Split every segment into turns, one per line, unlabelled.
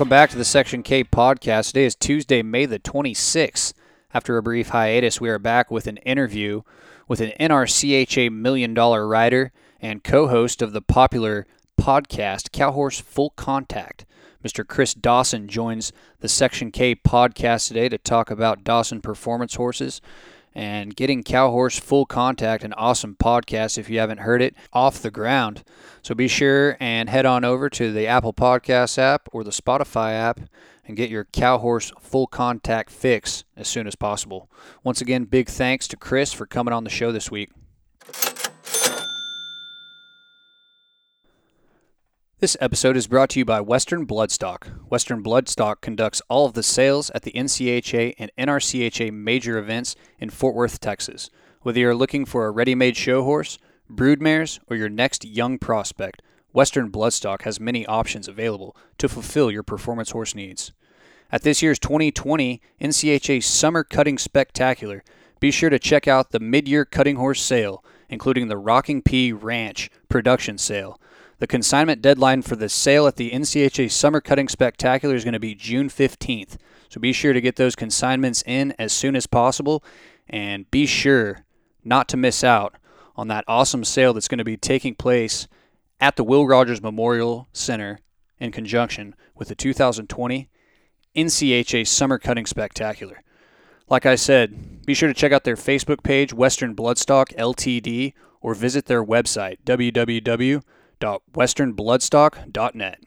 Welcome back to the Section K podcast. Today is Tuesday, May the 26th. After a brief hiatus, we are back with an interview with an NRCHA Million Dollar Rider and co host of the popular podcast Cowhorse Full Contact. Mr. Chris Dawson joins the Section K podcast today to talk about Dawson Performance Horses and getting Cowhorse Full Contact, an awesome podcast if you haven't heard it, off the ground. So be sure and head on over to the Apple Podcast app or the Spotify app and get your Cowhorse Full Contact fix as soon as possible. Once again, big thanks to Chris for coming on the show this week. This episode is brought to you by Western Bloodstock. Western Bloodstock conducts all of the sales at the NCHA and NRCHA major events in Fort Worth, Texas. Whether you're looking for a ready made show horse, broodmares, or your next young prospect, Western Bloodstock has many options available to fulfill your performance horse needs. At this year's 2020 NCHA Summer Cutting Spectacular, be sure to check out the mid year cutting horse sale, including the Rocking P Ranch production sale. The consignment deadline for the sale at the NCHA Summer Cutting Spectacular is going to be June 15th. So be sure to get those consignments in as soon as possible and be sure not to miss out on that awesome sale that's going to be taking place at the Will Rogers Memorial Center in conjunction with the 2020 NCHA Summer Cutting Spectacular. Like I said, be sure to check out their Facebook page, Western Bloodstock Ltd, or visit their website, www www.westernbloodstock.net.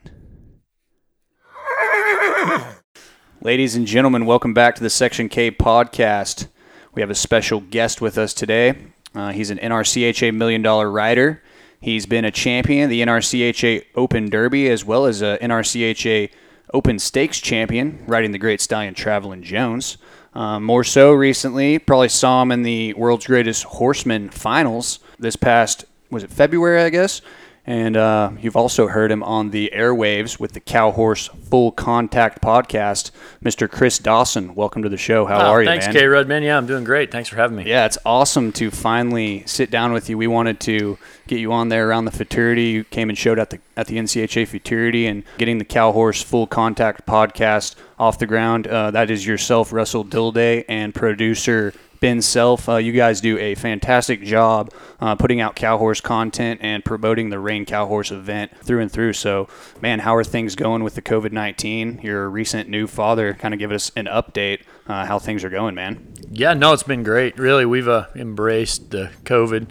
Ladies and gentlemen, welcome back to the Section K podcast. We have a special guest with us today. Uh, he's an NRCHA Million Dollar Rider. He's been a champion, the NRCHA Open Derby, as well as a NRCHA Open Stakes champion, riding the Great Stallion Traveling Jones. Um, more so recently, probably saw him in the World's Greatest Horseman finals this past, was it February, I guess? And uh, you've also heard him on the airwaves with the Cowhorse Full Contact podcast, Mr. Chris Dawson. Welcome to the show. How
oh,
are you,
thanks,
man?
Thanks, K. Rudman. Yeah, I'm doing great. Thanks for having me.
Yeah, it's awesome to finally sit down with you. We wanted to get you on there around the futurity. You came and showed at the at the NCHA futurity and getting the Cowhorse Full Contact podcast off the ground. Uh, that is yourself, Russell Dilday, and producer Ben Self. Uh, you guys do a fantastic job uh, putting out Cowhorse content and promoting the Rein Cowhorse event through and through. So, man, how are things going with the COVID 19? Your recent new father, kind of give us an update uh, how things are going, man.
Yeah, no, it's been great. Really, we've uh, embraced the COVID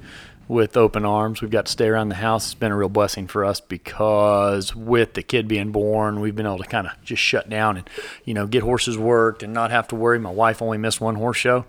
with open arms. We've got to stay around the house. It's been a real blessing for us because with the kid being born, we've been able to kind of just shut down and, you know, get horses worked and not have to worry. My wife only missed one horse show.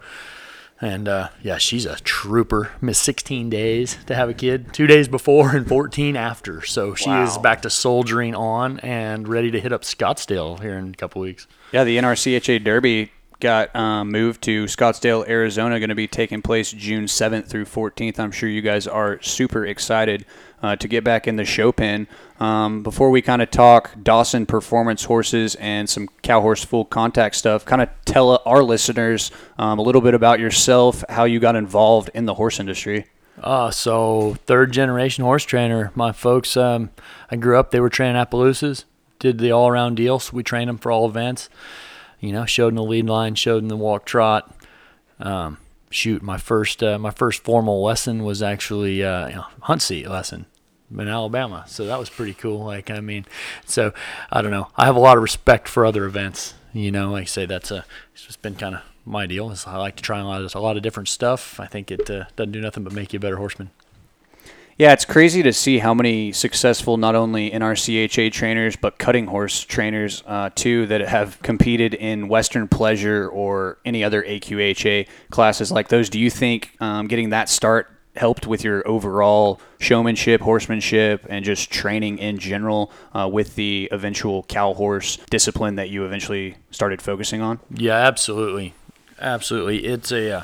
And uh, yeah, she's a trooper. Missed 16 days to have a kid, two days before and 14 after. So she wow. is back to soldiering on and ready to hit up Scottsdale here in a couple weeks.
Yeah, the NRCHA Derby got um, moved to Scottsdale, Arizona, going to be taking place June 7th through 14th. I'm sure you guys are super excited uh, to get back in the show pen. Um, before we kind of talk Dawson performance horses and some cow horse full contact stuff, kind of tell our listeners um, a little bit about yourself, how you got involved in the horse industry.
Uh, so third generation horse trainer. My folks, um, I grew up, they were training Appaloosas, did the all around deal. So we trained them for all events you know, showed in the lead line, showed in the walk trot. Um, shoot, my first uh, my first formal lesson was actually uh, you know, hunt seat lesson in Alabama, so that was pretty cool. Like, I mean, so I don't know. I have a lot of respect for other events. You know, like I say, that's a it's just been kind of my deal. Is I like to try a lot of a lot of different stuff. I think it uh, doesn't do nothing but make you a better horseman.
Yeah, it's crazy to see how many successful not only NRCHA trainers but cutting horse trainers uh, too that have competed in Western Pleasure or any other AQHA classes like those. Do you think um, getting that start helped with your overall showmanship, horsemanship, and just training in general uh, with the eventual cow horse discipline that you eventually started focusing on?
Yeah, absolutely, absolutely. It's a uh,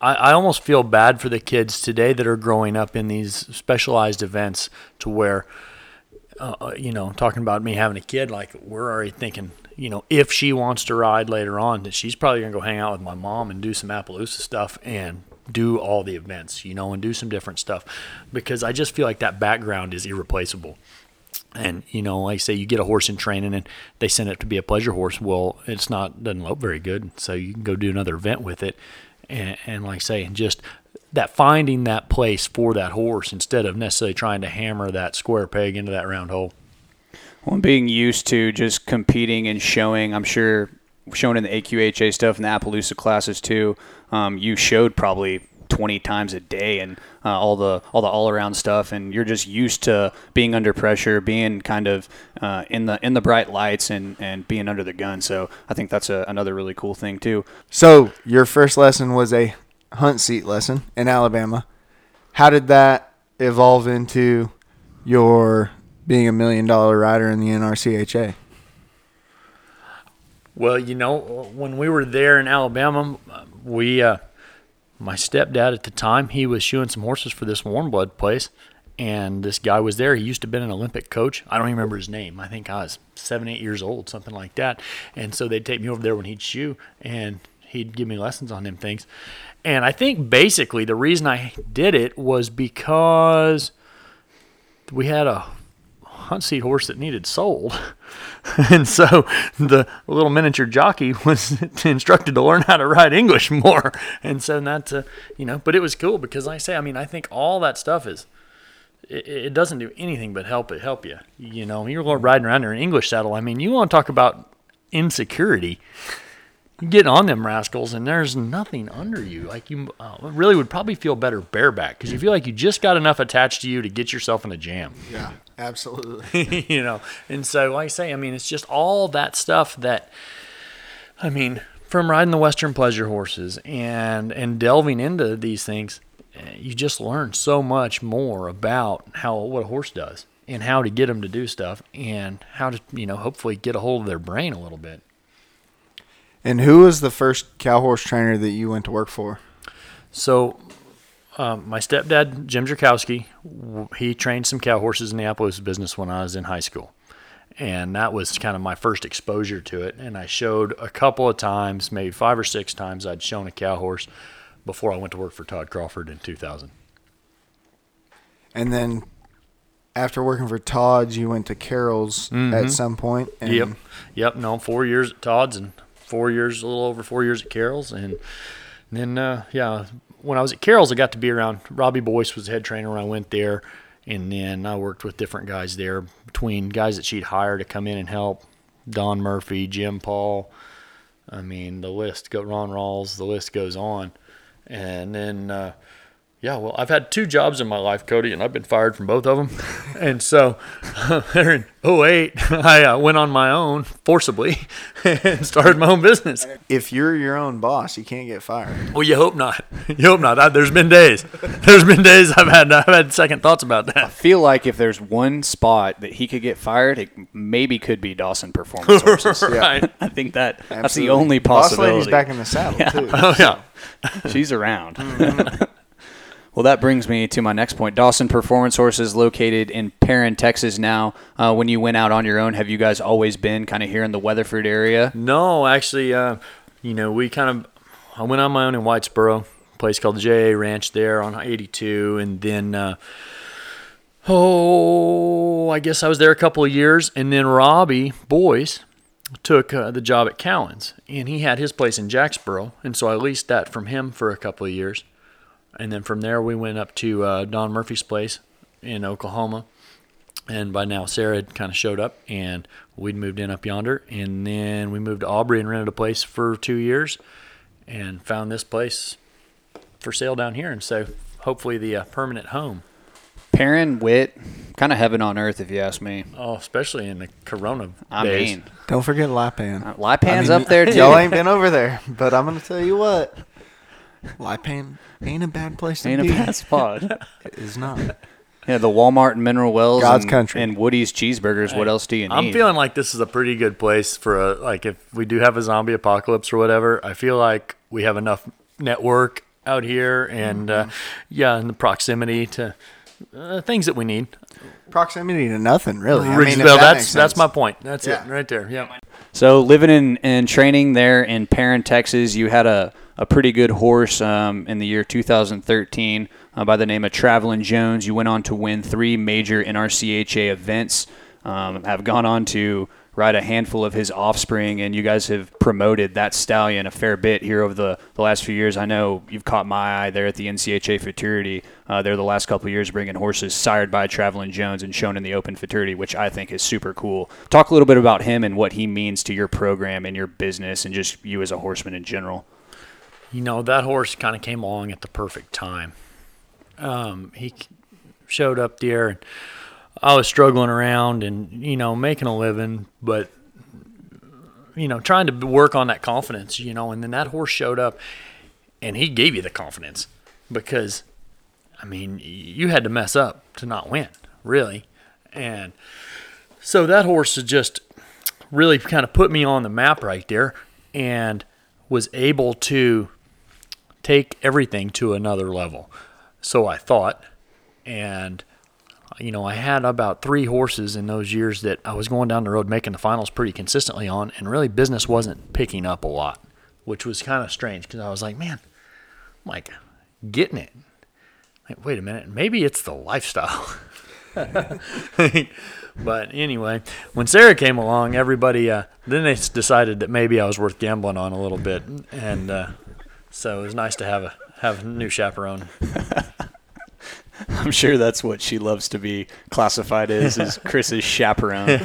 I, I almost feel bad for the kids today that are growing up in these specialized events to where, uh, uh, you know, talking about me having a kid, like we're already thinking, you know, if she wants to ride later on, that she's probably gonna go hang out with my mom and do some Appaloosa stuff and do all the events, you know, and do some different stuff, because I just feel like that background is irreplaceable. And you know, like say, you get a horse in training, and they send it to be a pleasure horse. Well, it's not doesn't lope very good, so you can go do another event with it. And, and like say, just that finding that place for that horse instead of necessarily trying to hammer that square peg into that round hole.
Well, being used to just competing and showing, I'm sure shown in the AQHA stuff and the Appaloosa classes too. Um, you showed probably 20 times a day and uh, all the all the all around stuff, and you're just used to being under pressure, being kind of uh, in the in the bright lights and and being under the gun. So I think that's a, another really cool thing too.
So your first lesson was a hunt seat lesson in Alabama. How did that evolve into your being a million dollar rider in the NRCHA?
Well, you know, when we were there in Alabama, we, uh, my stepdad at the time, he was shoeing some horses for this warm blood place. And this guy was there. He used to been an Olympic coach. I don't even remember his name. I think I was seven, eight years old, something like that. And so they'd take me over there when he'd shoe and he'd give me lessons on them things. And I think basically the reason I did it was because we had a hunt seat horse that needed sold. and so the little miniature jockey was instructed to learn how to ride English more. And so that's, uh, you know, but it was cool because like I say, I mean, I think all that stuff is, it, it doesn't do anything but help it help you. You know, you're riding around in an English saddle. I mean, you want to talk about insecurity. Get on them rascals, and there's nothing under you. Like you uh, really would probably feel better bareback because you feel like you just got enough attached to you to get yourself in a jam.
Yeah, absolutely.
you know, and so like I say, I mean, it's just all that stuff that, I mean, from riding the Western pleasure horses and and delving into these things, eh, you just learn so much more about how what a horse does and how to get them to do stuff and how to you know hopefully get a hold of their brain a little bit.
And who was the first cow horse trainer that you went to work for?
So, um, my stepdad, Jim Jerkowski, he trained some cow horses in the Appaloosa business when I was in high school. And that was kind of my first exposure to it. And I showed a couple of times, maybe five or six times, I'd shown a cow horse before I went to work for Todd Crawford in 2000.
And then after working for Todd's, you went to Carroll's mm-hmm. at some point.
yep. Yep. No, four years at Todd's and four years, a little over four years at Carroll's, and then uh, yeah, when I was at Carroll's, I got to be around. Robbie Boyce was the head trainer when I went there, and then I worked with different guys there between guys that she'd hire to come in and help. Don Murphy, Jim Paul. I mean, the list go Ron Rawls. The list goes on, and then. Uh, yeah, well, I've had two jobs in my life, Cody, and I've been fired from both of them. and so there in 08, I uh, went on my own forcibly and started my own business.
If you're your own boss, you can't get fired.
Well, you hope not. You hope not. I, there's been days. There's been days I've had I've had second thoughts about that. I
feel like if there's one spot that he could get fired, it maybe could be Dawson Performance Horses.
right.
Yeah. I think that Absolutely. that's the only possibility.
Boss lady's back in the saddle
yeah.
too.
Oh yeah.
She's around. Mm-hmm. Well, that brings me to my next point. Dawson Performance Horses located in Perrin, Texas now. Uh, when you went out on your own, have you guys always been kind of here in the Weatherford area?
No, actually, uh, you know, we kind of, I went on my own in Whitesboro, place called JA Ranch there on 82, and then, uh, oh, I guess I was there a couple of years, and then Robbie Boyce took uh, the job at Cowan's, and he had his place in Jacksboro, and so I leased that from him for a couple of years and then from there we went up to uh, Don Murphy's place in Oklahoma. And by now Sarah had kind of showed up, and we'd moved in up yonder. And then we moved to Aubrey and rented a place for two years, and found this place for sale down here. And so hopefully the uh, permanent home.
Perrin, wit, kind of heaven on earth, if you ask me.
Oh, especially in the Corona
I
days.
mean,
Don't forget Lipan.
uh, Lipan's I mean, up there too.
Y'all ain't been over there, but I'm gonna tell you what. Lipan ain't a bad place to
Ain't
be.
a bad spot.
It is not.
yeah, the Walmart and Mineral Wells,
God's
and,
country.
and Woody's cheeseburgers. What else do you need?
I'm feeling like this is a pretty good place for a like if we do have a zombie apocalypse or whatever. I feel like we have enough network out here, and uh, yeah, and the proximity to uh, things that we need.
Proximity to nothing, really. I mean, if that
that's
makes
that's my point. That's
Yeah.
it right there. Yeah.
So living in and training there in Perrin, Texas, you had a, a pretty good horse um, in the year 2013 uh, by the name of Travelin' Jones. You went on to win three major NRCHA events. um, have gone on to ride a handful of his offspring, and you guys have promoted that stallion a fair bit here over the, the last few years. I know you've caught my eye there at the NCHA Futurity uh, there the last couple of years, bringing horses sired by Traveling Jones and shown in the Open Futurity, which I think is super cool. Talk a little bit about him and what he means to your program and your business, and just you as a horseman in general.
You know, that horse kind of came along at the perfect time. Um, he showed up there, and I was struggling around and, you know, making a living, but, you know, trying to work on that confidence, you know, and then that horse showed up and he gave you the confidence because, I mean, you had to mess up to not win, really. And so that horse just really kind of put me on the map right there and was able to take everything to another level. So I thought, and you know, I had about three horses in those years that I was going down the road making the finals pretty consistently on, and really business wasn't picking up a lot, which was kind of strange because I was like, man, I'm like getting it. Like, wait a minute, maybe it's the lifestyle. but anyway, when Sarah came along, everybody uh, then they decided that maybe I was worth gambling on a little bit, and uh, so it was nice to have a have a new chaperone.
I'm sure that's what she loves to be classified as, is Chris's chaperone.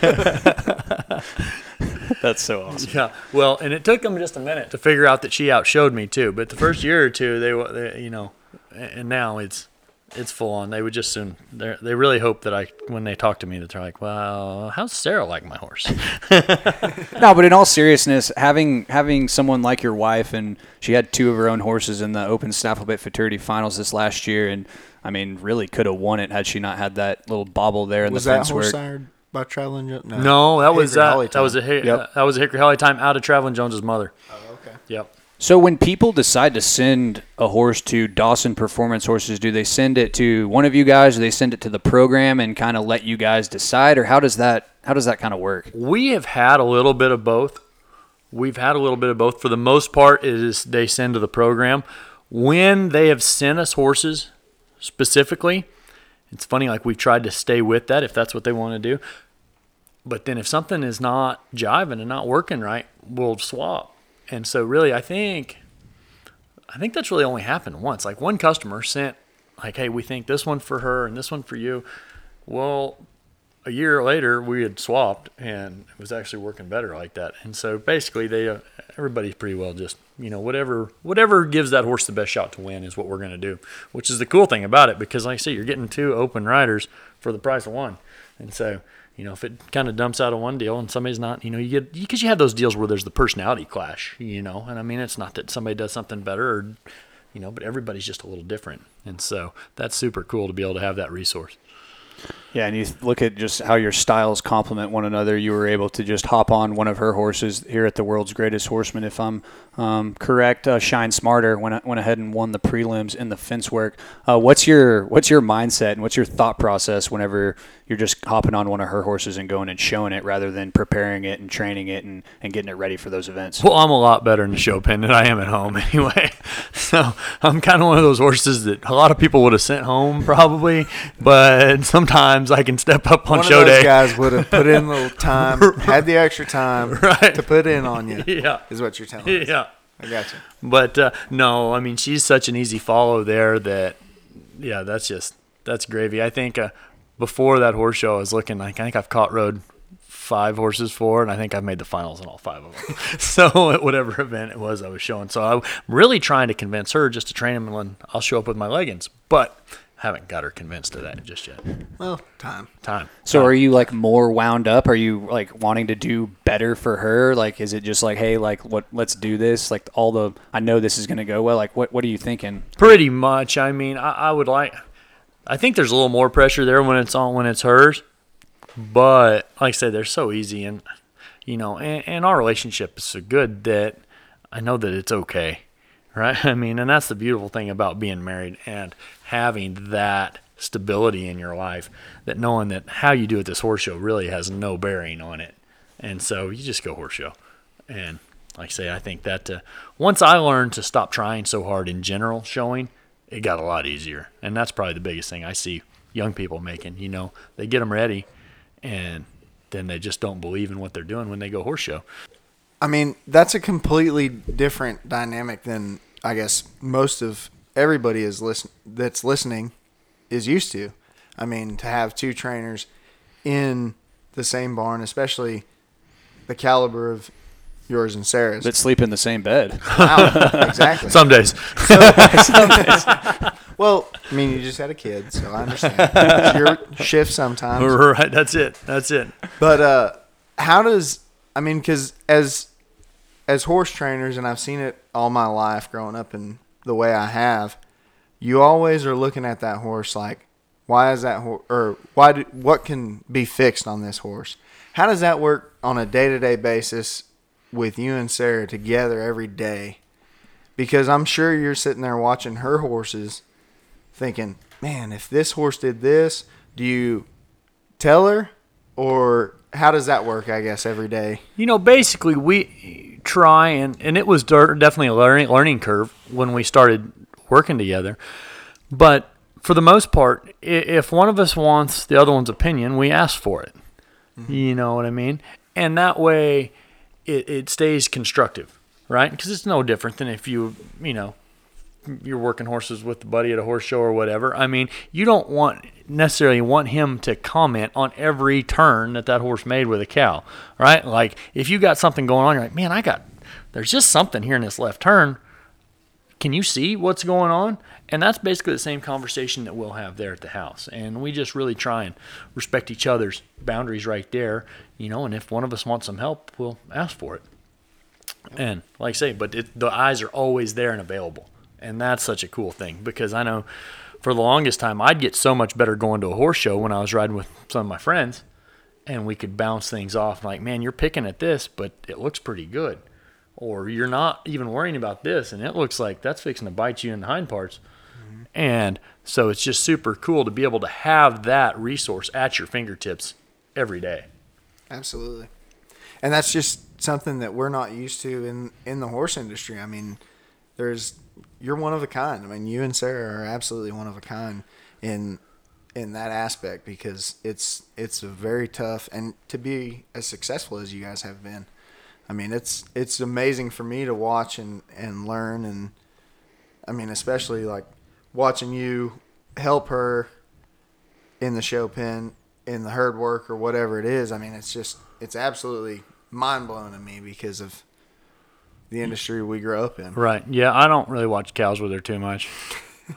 that's so awesome.
Yeah, well, and it took them just a minute to figure out that she outshowed me too. But the first year or two, they, were- they you know, and now it's it's full on. They would just soon. They they really hope that I when they talk to me that they're like, well, how's Sarah like my horse?
No, but in all seriousness, having having someone like your wife, and she had two of her own horses in the Open Snafflebit Futurity Finals this last year, and I mean, really could have won it had she not had that little bobble there in
Was
the
that
fence
horse
work.
sired by Traveling Jones?
no, that was
Hickory
uh, that was a
time.
Hi-
Yep.
that was a Hickory Holly time out of Traveling Jones's mother.
Oh, okay.
Yep.
So when people decide to send a horse to Dawson Performance Horses, do they send it to one of you guys, or they send it to the program and kind of let you guys decide, or how does that how does that kind of work?
We have had a little bit of both. We've had a little bit of both. For the most part, is they send to the program. When they have sent us horses specifically, it's funny, like we've tried to stay with that if that's what they want to do. But then if something is not jiving and not working right, we'll swap. And so really I think I think that's really only happened once. Like one customer sent like, hey, we think this one for her and this one for you. Well, a year later we had swapped and it was actually working better like that and so basically they uh, everybody's pretty well just you know whatever whatever gives that horse the best shot to win is what we're going to do which is the cool thing about it because like i say you're getting two open riders for the price of one and so you know if it kind of dumps out of one deal and somebody's not you know you get because you have those deals where there's the personality clash you know? And i mean it's not that somebody does something better or you know but everybody's just a little different. And so that's super cool to be able to have that resource
Yeah, and you look at just how your styles complement one another. You were able to just hop on one of her horses here at the world's greatest horseman, if I'm um, correct. Uh, Shine Smarter went went ahead and won the prelims in the fence work. Uh, what's your what's your mindset and what's your thought process whenever you're just hopping on one of her horses and going and showing it rather than preparing it and training it and, and getting it ready for those events?
Well, I'm a lot better in the show pen than I am at home anyway. So I'm kind of one of those horses that a lot of people would have sent home probably, but sometimes I can step up on
One
show
of those
day.
guys would have put in a little time, had the extra time
Right.
to put in on you.
Yeah.
Is what you're telling me.
Yeah.
I got you.
But uh, no, I mean she's such an easy follow there that yeah, that's just that's gravy. I think uh, before that horse show, I was looking like I think I've caught road five horses for, and I think I've made the finals in all five of them. so at whatever event it was I was showing, so I'm really trying to convince her just to train him, and I'll show up with my leggings. But haven't got her convinced of that just yet.
Well, time.
Time.
So are you like more wound up? Are you like wanting to do better for her? Like is it just like, hey, like what let's do this? Like all the I know this is gonna go well. Like what what are you thinking?
Pretty much. I mean, I, I would like. I think there's a little more pressure there when it's on when it's hers, but like I said, they're so easy, and you know, and, and our relationship is so good that I know that it's okay, right? I mean, and that's the beautiful thing about being married and having that stability in your life, that knowing that how you do at this horse show really has no bearing on it, and so you just go horse show, and like I say, I think that uh, once I learned to stop trying so hard in general showing, it got a lot easier. And that's probably the biggest thing I see young people making. You know, they get them ready, and then they just don't believe in what they're doing when they go horse show.
I mean, that's a completely different dynamic than I guess most of everybody is listen that's listening is used to. I mean, to have two trainers in the same barn, especially the caliber of yours and Sarah's.
that sleep in the same bed.
Wow, exactly.
Some days.
well, I mean, you just had a kid, so I understand. It's your shift sometimes.
right. That's it. That's it.
But uh, how does I mean? Because as as horse trainers, and I've seen it all my life growing up in the way I have, you always are looking at that horse like, why is that horse, or why? Do, what can be fixed on this horse? How does that work on a day to day basis with you and Sarah together every day? Because I'm sure you're sitting there watching her horses, thinking, man, if this horse did this, do you tell her or how does that work i guess every day
You know, basically, we try and and it was definitely a learning learning curve when we started working together. But for the most part, if one of us wants the other one's opinion, we ask for it. Mm-hmm. You know what I mean? And that way, it, it stays constructive, right? Because it's no different than if you you know you're working horses with a buddy at a horse show or whatever. I mean, you don't want necessarily want him to comment on every turn that that horse made with a cow, right? Like if you got something going on, you're like, man, I got there's just something here in this left turn. Can you see what's going on? And that's basically the same conversation that we'll have there at the house. And we just really try and respect each other's boundaries right there, you know. And if one of us wants some help, we'll ask for it. And like I say, but it, the eyes are always there and available. And that's such a cool thing because I know for the longest time I'd get so much better going to a horse show when I was riding with some of my friends and we could bounce things off like, man, you're picking at this, but it looks pretty good. Or you're not even worrying about this and it looks like that's fixing to bite you in the hind parts. Mm-hmm. And so it's just super cool to be able to have that resource at your fingertips every day.
absolutely and that's just something that we're not used to in in the horse industry i mean there's you're one of a kind. I mean you and sarah are absolutely one of a kind in in that aspect because it's it's a very tough and to be as successful as you guys have been i mean it's it's amazing for me to watch and and learn and i mean especially like watching you help her in the show pen in the herd work or whatever it is i mean it's just it's absolutely mind-blowing to me because of the industry we grew up in
Right. Yeah, I don't really watch cows with her too much.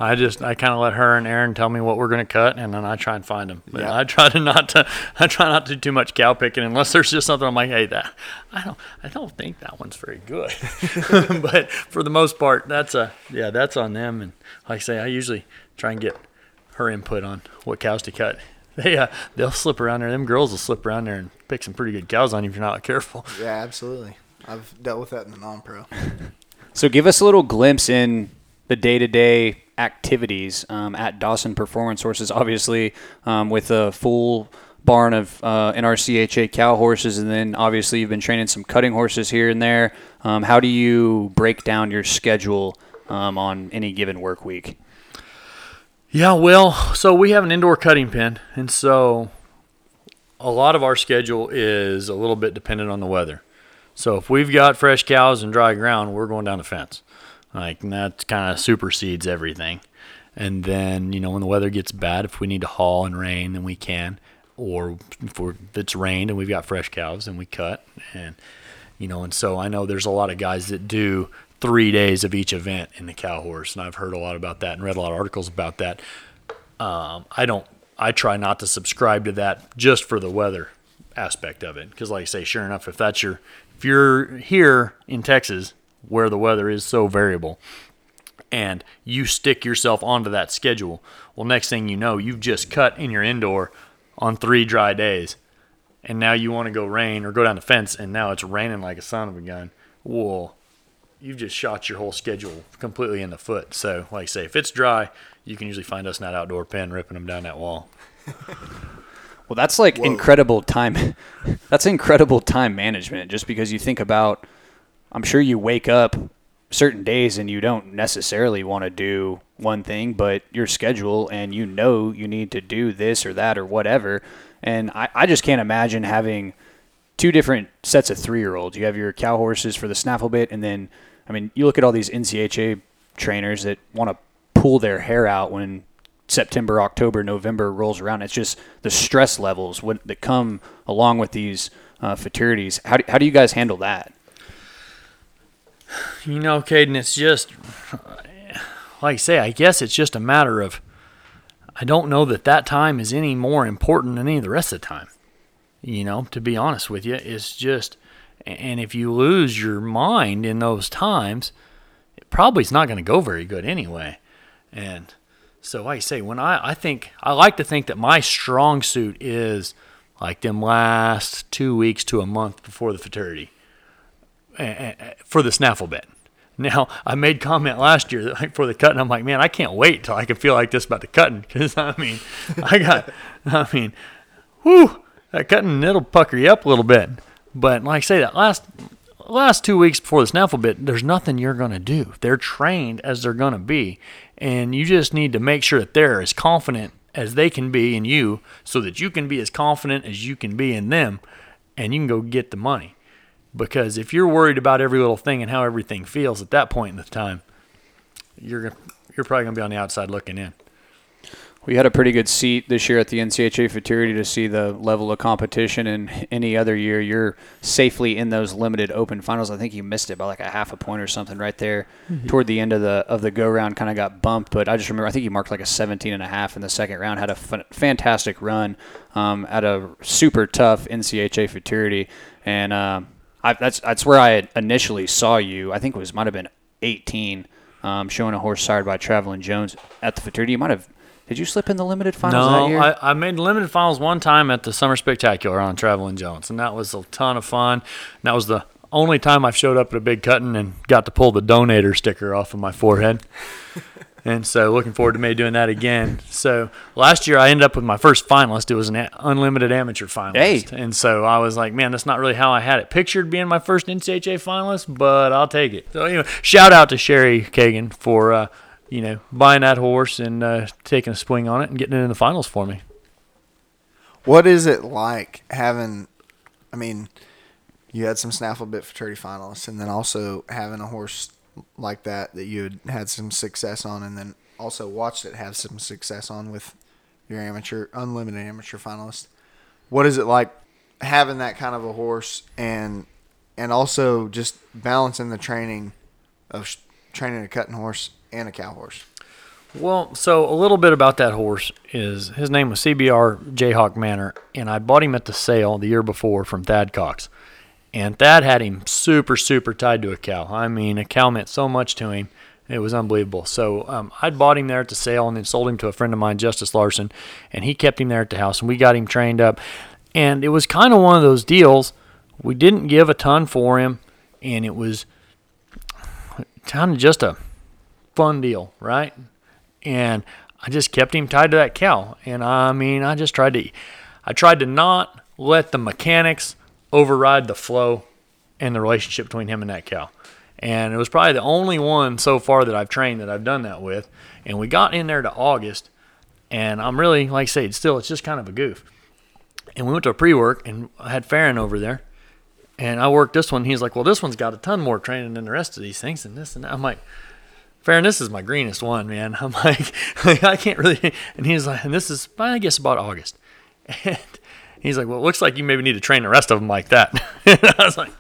I just I kind of let her and Aaron tell me what we're going to cut, and then I try and find them. But
Yeah.
I try to not to I try not to do too much cow picking unless there's just something I'm like, hey, that I don't I don't think that one's very good. but for the most part, that's a yeah, that's on them. And like I say, I usually try and get her input on what cows to cut. They uh, they'll slip around there. Them girls will slip around there and pick some pretty good cows on you if you're not careful.
yeah absolutely i've dealt with that in the non-pro
So give us a little glimpse in the day-to-day activities um, at Dawson Performance Horses. Obviously, um, with a full barn of uh, NRCHA cow horses, and then obviously you've been training some cutting horses here and there. Um, how do you break down your schedule um, on any given work week?
Yeah, well, so we have an indoor cutting pen, and so a lot of our schedule is a little bit dependent on the weather. So if we've got fresh cows and dry ground, we're going down the fence. Like that kind of supersedes everything. And then, you know, when the weather gets bad, if we need to haul and rain, then we can. Or if, if it's rained and we've got fresh cows, then we cut. And, you know, and so I know there's a lot of guys that do three days of each event in the cow horse. And I've heard a lot about that and read a lot of articles about that. Um, I don't, I try not to subscribe to that just for the weather aspect of it. Because, like I say, sure enough, if that's your, if you're here in Texas where the weather is so variable, and you stick yourself onto that schedule. Well, next thing you know, you've just cut in your indoor on three dry days, and now you want to go rein or go down the fence, and now it's raining like a son of a gun. Well, you've just shot your whole schedule completely in the foot. So, like I say, if it's dry, you can usually find us in that outdoor pen ripping them down that wall.
Well, that's like incredible time. that's incredible time management. Just because you think about, I'm sure you wake up certain days and you don't necessarily want to do one thing, but your schedule and you know you need to do this or that or whatever. And I, I just can't imagine having two different sets of three year olds. You have your cow horses for the snaffle bit, and then, I mean, you look at all these NCHA trainers that want to pull their hair out when September, October, November rolls around. It's just the stress levels that come along with these uh, futurities. How do, how do you guys handle that?
You know, Caden, it's just like I say. I guess it's just a matter of I don't know that that time is any more important than any of the rest of the time. You know, to be honest with you, it's just, and if you lose your mind in those times, it probably is not going to go very good anyway. And so, I say, when I, I think, I like to think that my strong suit is like them last two weeks to a month before the futurity for the snaffle bit. Now, I made comment last year that like for the cutting, I'm like, man, I can't wait till I can feel like this about the cutting because I mean, I got, I mean, whoo, that cutting it'll pucker you up a little bit. But like I say, that last last two weeks before the snaffle bit, there's nothing you're gonna do. They're trained as they're gonna be, and you just need to make sure that they're as confident as they can be in you, so that you can be as confident as you can be in them, and you can go get the money. Because if you're worried about every little thing and how everything feels at that point in the time, you're you're probably gonna be on the outside looking in.
We had a pretty good seat this year at the NCHA Futurity to see the level of competition. And any other year, you're safely in those limited open finals. I think you missed it by like a half a point or something right there mm-hmm. toward the end of the of the go round. Kind of got bumped, but I just remember I think you marked like a 17 and a half in the second round. Had a f- fantastic run um, at a super tough NCHA Futurity, and uh, I, that's that's where I initially saw you. I think it was might have been 18. Um, showing a horse sired by Traveling Jones at the Futurity. You might have did you slip in the limited finals
no,
that year?
I, I made limited finals one time at the Summer Spectacular on Traveling Jones, and that was a ton of fun. And that was the only time I've showed up at a big cutting and got to pull the donator sticker off of my forehead. and so looking forward to me doing that again. So last year I ended up with my first finalist. It was an unlimited amateur finalist, hey. and so I was like, man, that's not really how I had it pictured being my first NCHA finalist, but I'll take it. So anyway, shout out to Sherry Kagan for. Uh, you know, buying that horse and uh, taking a swing on it and getting it in the finals for me.
What is it like having? I mean, you had some snaffle bit futurity finalists, and then also having a horse like that that you had had some success on, and then also watched it have some success on with your amateur, unlimited amateur finalist. What is it like having that kind of a horse, and and also just balancing the training of training a cutting horse and a cow horse.
Well, so a little bit about that horse is his name was CBR Jayhawk Manor, and I bought him at the sale the year before from Thad Cox. And Thad had him super, super tied to a cow. I mean, a cow meant so much to him. It was unbelievable. So um, I'd bought him there at the sale and then sold him to a friend of mine, Justice Larson, and he kept him there at the house, and we got him trained up. And it was kind of one of those deals. We didn't give a ton for him, and it was kind of just a fun deal, right? And I just kept him tied to that cow. And I mean, I just tried to, I tried to not let the mechanics override the flow and the relationship between him and that cow. And it was probably the only one so far that I've trained that I've done that with. And we got in there to August, and I'm really, like I said, still, it's just kind of a goof. And we went to a pre work, and I had Farron over there. And I worked this one. He's like, Well, this one's got a ton more training than the rest of these things, and this and that. I'm like, Farron, this is my greenest one, man. I'm like, I can't really. And he's like, and this is, I guess, about August. And he's like, well, it looks like you maybe need to train the rest of them like that. and I was like,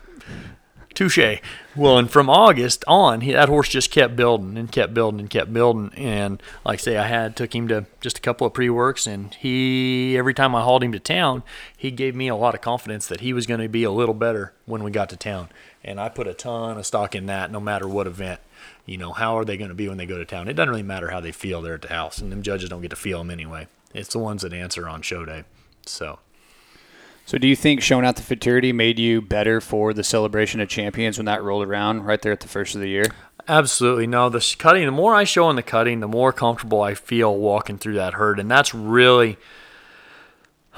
touche. Well, and from August on, he, that horse just kept building and kept building and kept building. And like I say, I had took him to just a couple of pre works, and he every time I hauled him to town, he gave me a lot of confidence that he was going to be a little better when we got to town. And I put a ton of stock in that, no matter what event you know, how are they going to be when they go to town? It doesn't really matter how they feel there at the house, and them judges don't get to feel them anyway. It's the ones that answer on show day. So.
So, do you think showing out the futurity made you better for the celebration of champions when that rolled around right there at the first of the year?
Absolutely. No, the cutting, the more I show in the cutting, the more comfortable I feel walking through that herd. And that's really,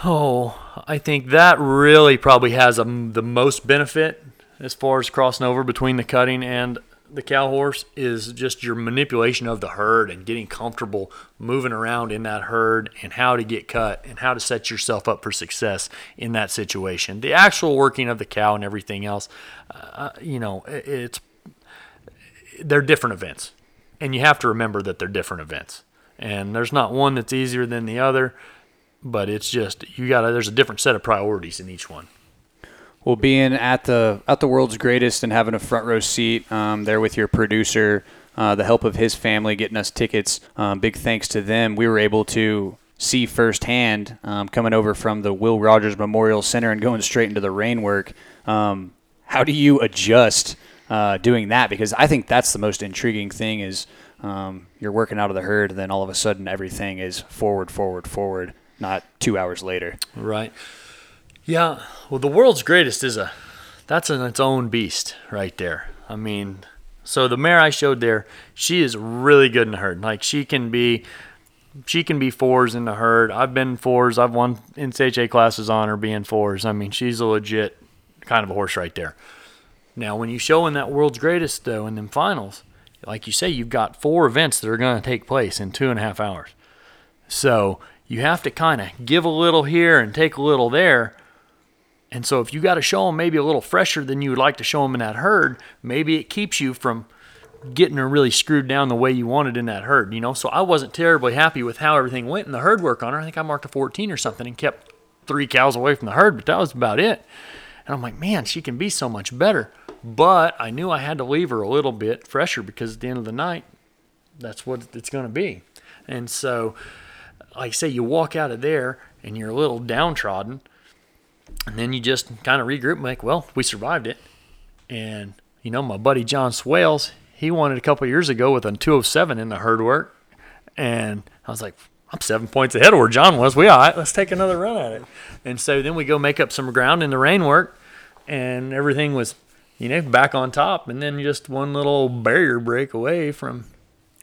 oh, I think that really probably has a, the most benefit as far as crossing over between the cutting and the cow horse is just your manipulation of the herd and getting comfortable moving around in that herd and how to get cut and how to set yourself up for success in that situation. The actual working of the cow and everything else, uh, you know, it's they're different events, and you have to remember that they're different events. And there's not one that's easier than the other, but it's just you got to. There's a different set of priorities in each one.
Well, being at the at the world's greatest and having a front row seat um, there with your producer, uh, the help of his family getting us tickets. Um, big thanks to them. We were able to see firsthand um, coming over from the Will Rogers Memorial Center and going straight into the rein work. Um, how do you adjust uh, doing that? Because I think that's the most intriguing thing is um, you're working out of the herd, and then all of a sudden everything is forward, forward, forward. Not two hours later.
Right. Yeah. Well, the world's greatest is a that's in its own beast right there. I mean, so the mare I showed there, she is really good in the herd. Like she can be she can be fours in the herd. I've been fours. I've won NCHA classes on her being fours. I mean, she's a legit kind of a horse right there. Now, when you show in that world's greatest though in them finals, like you say, you've got four events that are going to take place in two and a half hours. So you have to kind of give a little here and take a little there. And so if you got to show them maybe a little fresher than you would like to show them in that herd, maybe it keeps you from getting her really screwed down the way you wanted in that herd, you know? So I wasn't terribly happy with how everything went in the herd work on her. I think I marked a 14 or something and kept three cows away from the herd, but that was about it. And I'm like, man, she can be so much better. But I knew I had to leave her a little bit fresher because at the end of the night, that's what it's going to be. And so, like I say, you walk out of there and you're a little downtrodden. And then you just kind of regroup and like, well, we survived it. And, you know, my buddy John Swales, he won it a couple years ago with a 207 in the herd work. And I was like, I'm seven points ahead of where John was. We all right, let's take another run at it. And so then we go make up some ground in the rein work, and everything was you know, back on top, and then just one little barrier break away from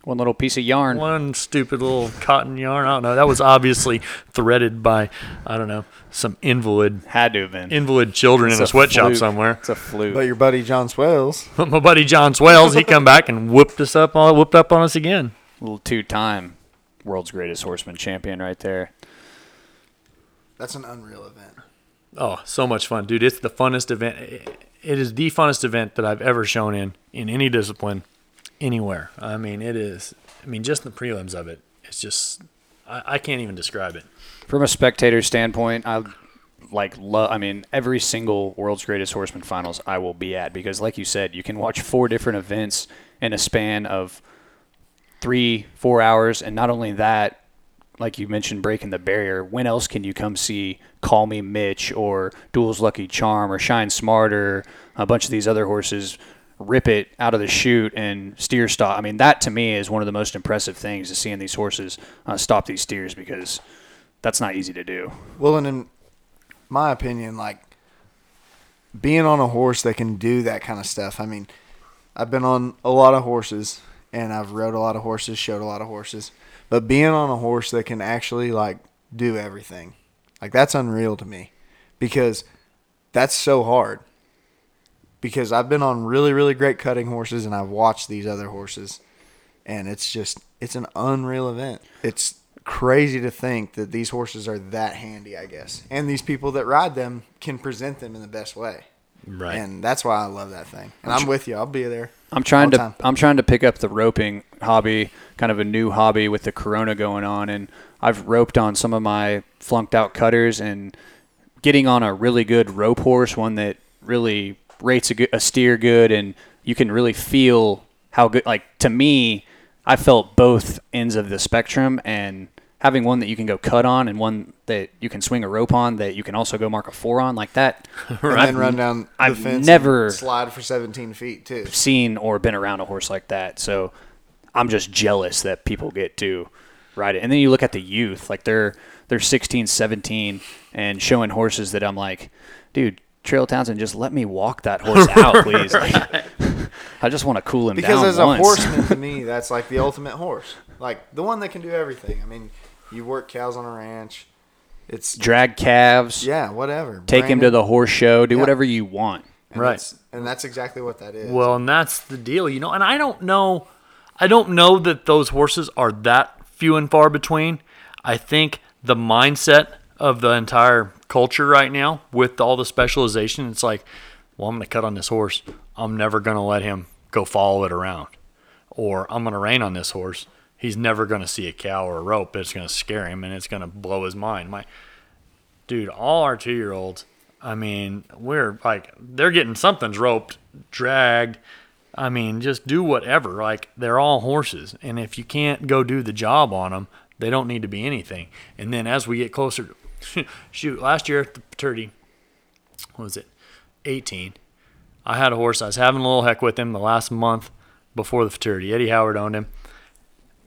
one little piece of yarn.
One stupid little cotton yarn. I don't know. That was obviously threaded by, I don't know, some invalid.
Had to have been.
Invalid children
It's
in a,
a
sweatshop
fluke.
somewhere.
It's a fluke.
But your buddy John Swales,
My buddy John Swales, he come back and whooped us up, on, whooped up on us again.
little two-time world's greatest horseman champion right there.
that's an unreal event.
Oh, so much fun, dude! It's the funnest event. It is the funnest event that I've ever shown in in any discipline, anywhere. I mean, it is. I mean, just the prelims of it. It's just. I, I can't even describe it.
From a spectator standpoint, I like love. I mean, every single world's greatest horseman finals I will be at because, like you said, you can watch four different events in a span of three, four hours, and not only that, like you mentioned, breaking the barrier. When else can you come see Call Me Mitch or Duel's Lucky Charm or Shine Smarter, a bunch of these other horses rip it out of the chute and steer stop? I mean, that to me is one of the most impressive things is seeing these horses uh, stop these steers because that's not easy to do.
Well, and in my opinion, like being on a horse that can do that kind of stuff. I mean, I've been on a lot of horses and I've rode a lot of horses, showed a lot of horses, but being on a horse that can actually like do everything, like that's unreal to me because that's so hard. Because I've been on really, really great cutting horses and I've watched these other horses and it's just it's an unreal event. It's crazy to think that these horses are that handy, I guess, and these people that ride them can present them in the best way.
Right.
And that's why I love that thing. And I'm with you. I'll be there.
I'm trying to
time.
I'm trying to pick up the roping hobby, kind of a new hobby with the corona going on and I've roped on some of my flunked out cutters and getting on a really good rope horse, one that really rates a, good, a steer good and you can really feel how good like to me I felt both ends of the spectrum and having one that you can go cut on and one that you can swing a rope on that you can also go mark a four on like that
And then run down the
I've
fence. and
never-
slide for 17 feet too.
seen or been around a horse like that. So I'm just jealous that people get to ride it. And then you look at the youth, like they're they're 16, 17 and showing horses that I'm like, dude, Trail Townsend, just let me walk that horse out, please. Like, I just want to cool him
Because
down Because
as
once.
a horseman, to me, that's like the ultimate horse. Like the one that can do everything. I mean, you work cows on a ranch. It's
Drag calves,
yeah, whatever.
take him to the horse show, do
Yeah.
whatever you want.
And
Right.
that's- and that's exactly what that is.
Well, and that's the deal, you know. And I don't know, I don't know that those horses are that few and far between. I think the mindset of the entire culture right now, with all the specialization, it's like, well, I'm going to cut on this horse. I'm never going to let him go follow it around, or I'm going to rein on this horse. He's never going to see a cow or a rope. It's going to scare him, and it's going to blow his mind. My dude, all our two year olds, I mean, we're like, they're getting something's roped, dragged. I mean, just do whatever. Like, they're all horses. And if you can't go do the job on them, they don't need to be anything. And then as we get closer, shoot, last year at the Paterti, what was it, 18, I had a horse. I was having a little heck with him the last month before the Futurity. Eddie Howard owned him.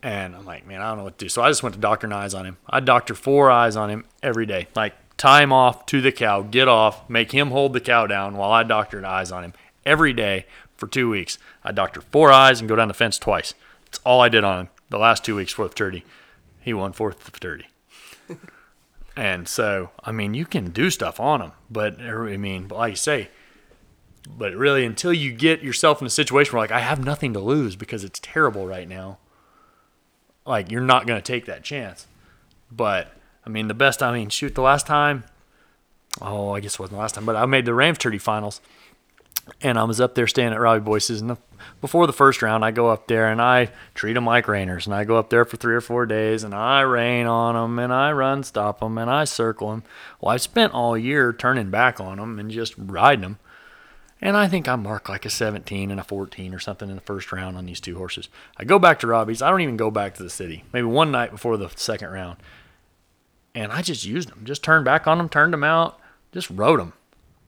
And I'm like, man, I don't know what to do. So I just went to doctor eyes on him. I doctor four eyes on him every day. Like time off to the cow, get off, make him hold the cow down while I doctored eyes on him every day for two weeks. I doctor four eyes and go down the fence twice. That's all I did on him the last two weeks for the Futurity. He won fourth the Futurity. And so, I mean, you can do stuff on them, but er, I mean, like you say, but really until you get yourself in a situation where like I have nothing to lose because it's terrible right now like you're not going to take that chance. But I mean, the best. I mean, shoot, the last time. Oh, I guess it wasn't the last time, but I made the Rams 30 finals, and I was up there staying at Robbie Boyce's. And the, before the first round, I go up there and I treat them like reiners, and I go up there for three or four days, and I rein on them, and I run stop them, and I circle them. Well, I spent all year turning back on them and just riding them. And I think I marked like a 17 and a 14 or something in the first round on these two horses. I go back to Robbie's. I don't even go back to the city. Maybe one night before the second round. And I just used them. Just turned back on them, turned them out, just rode them.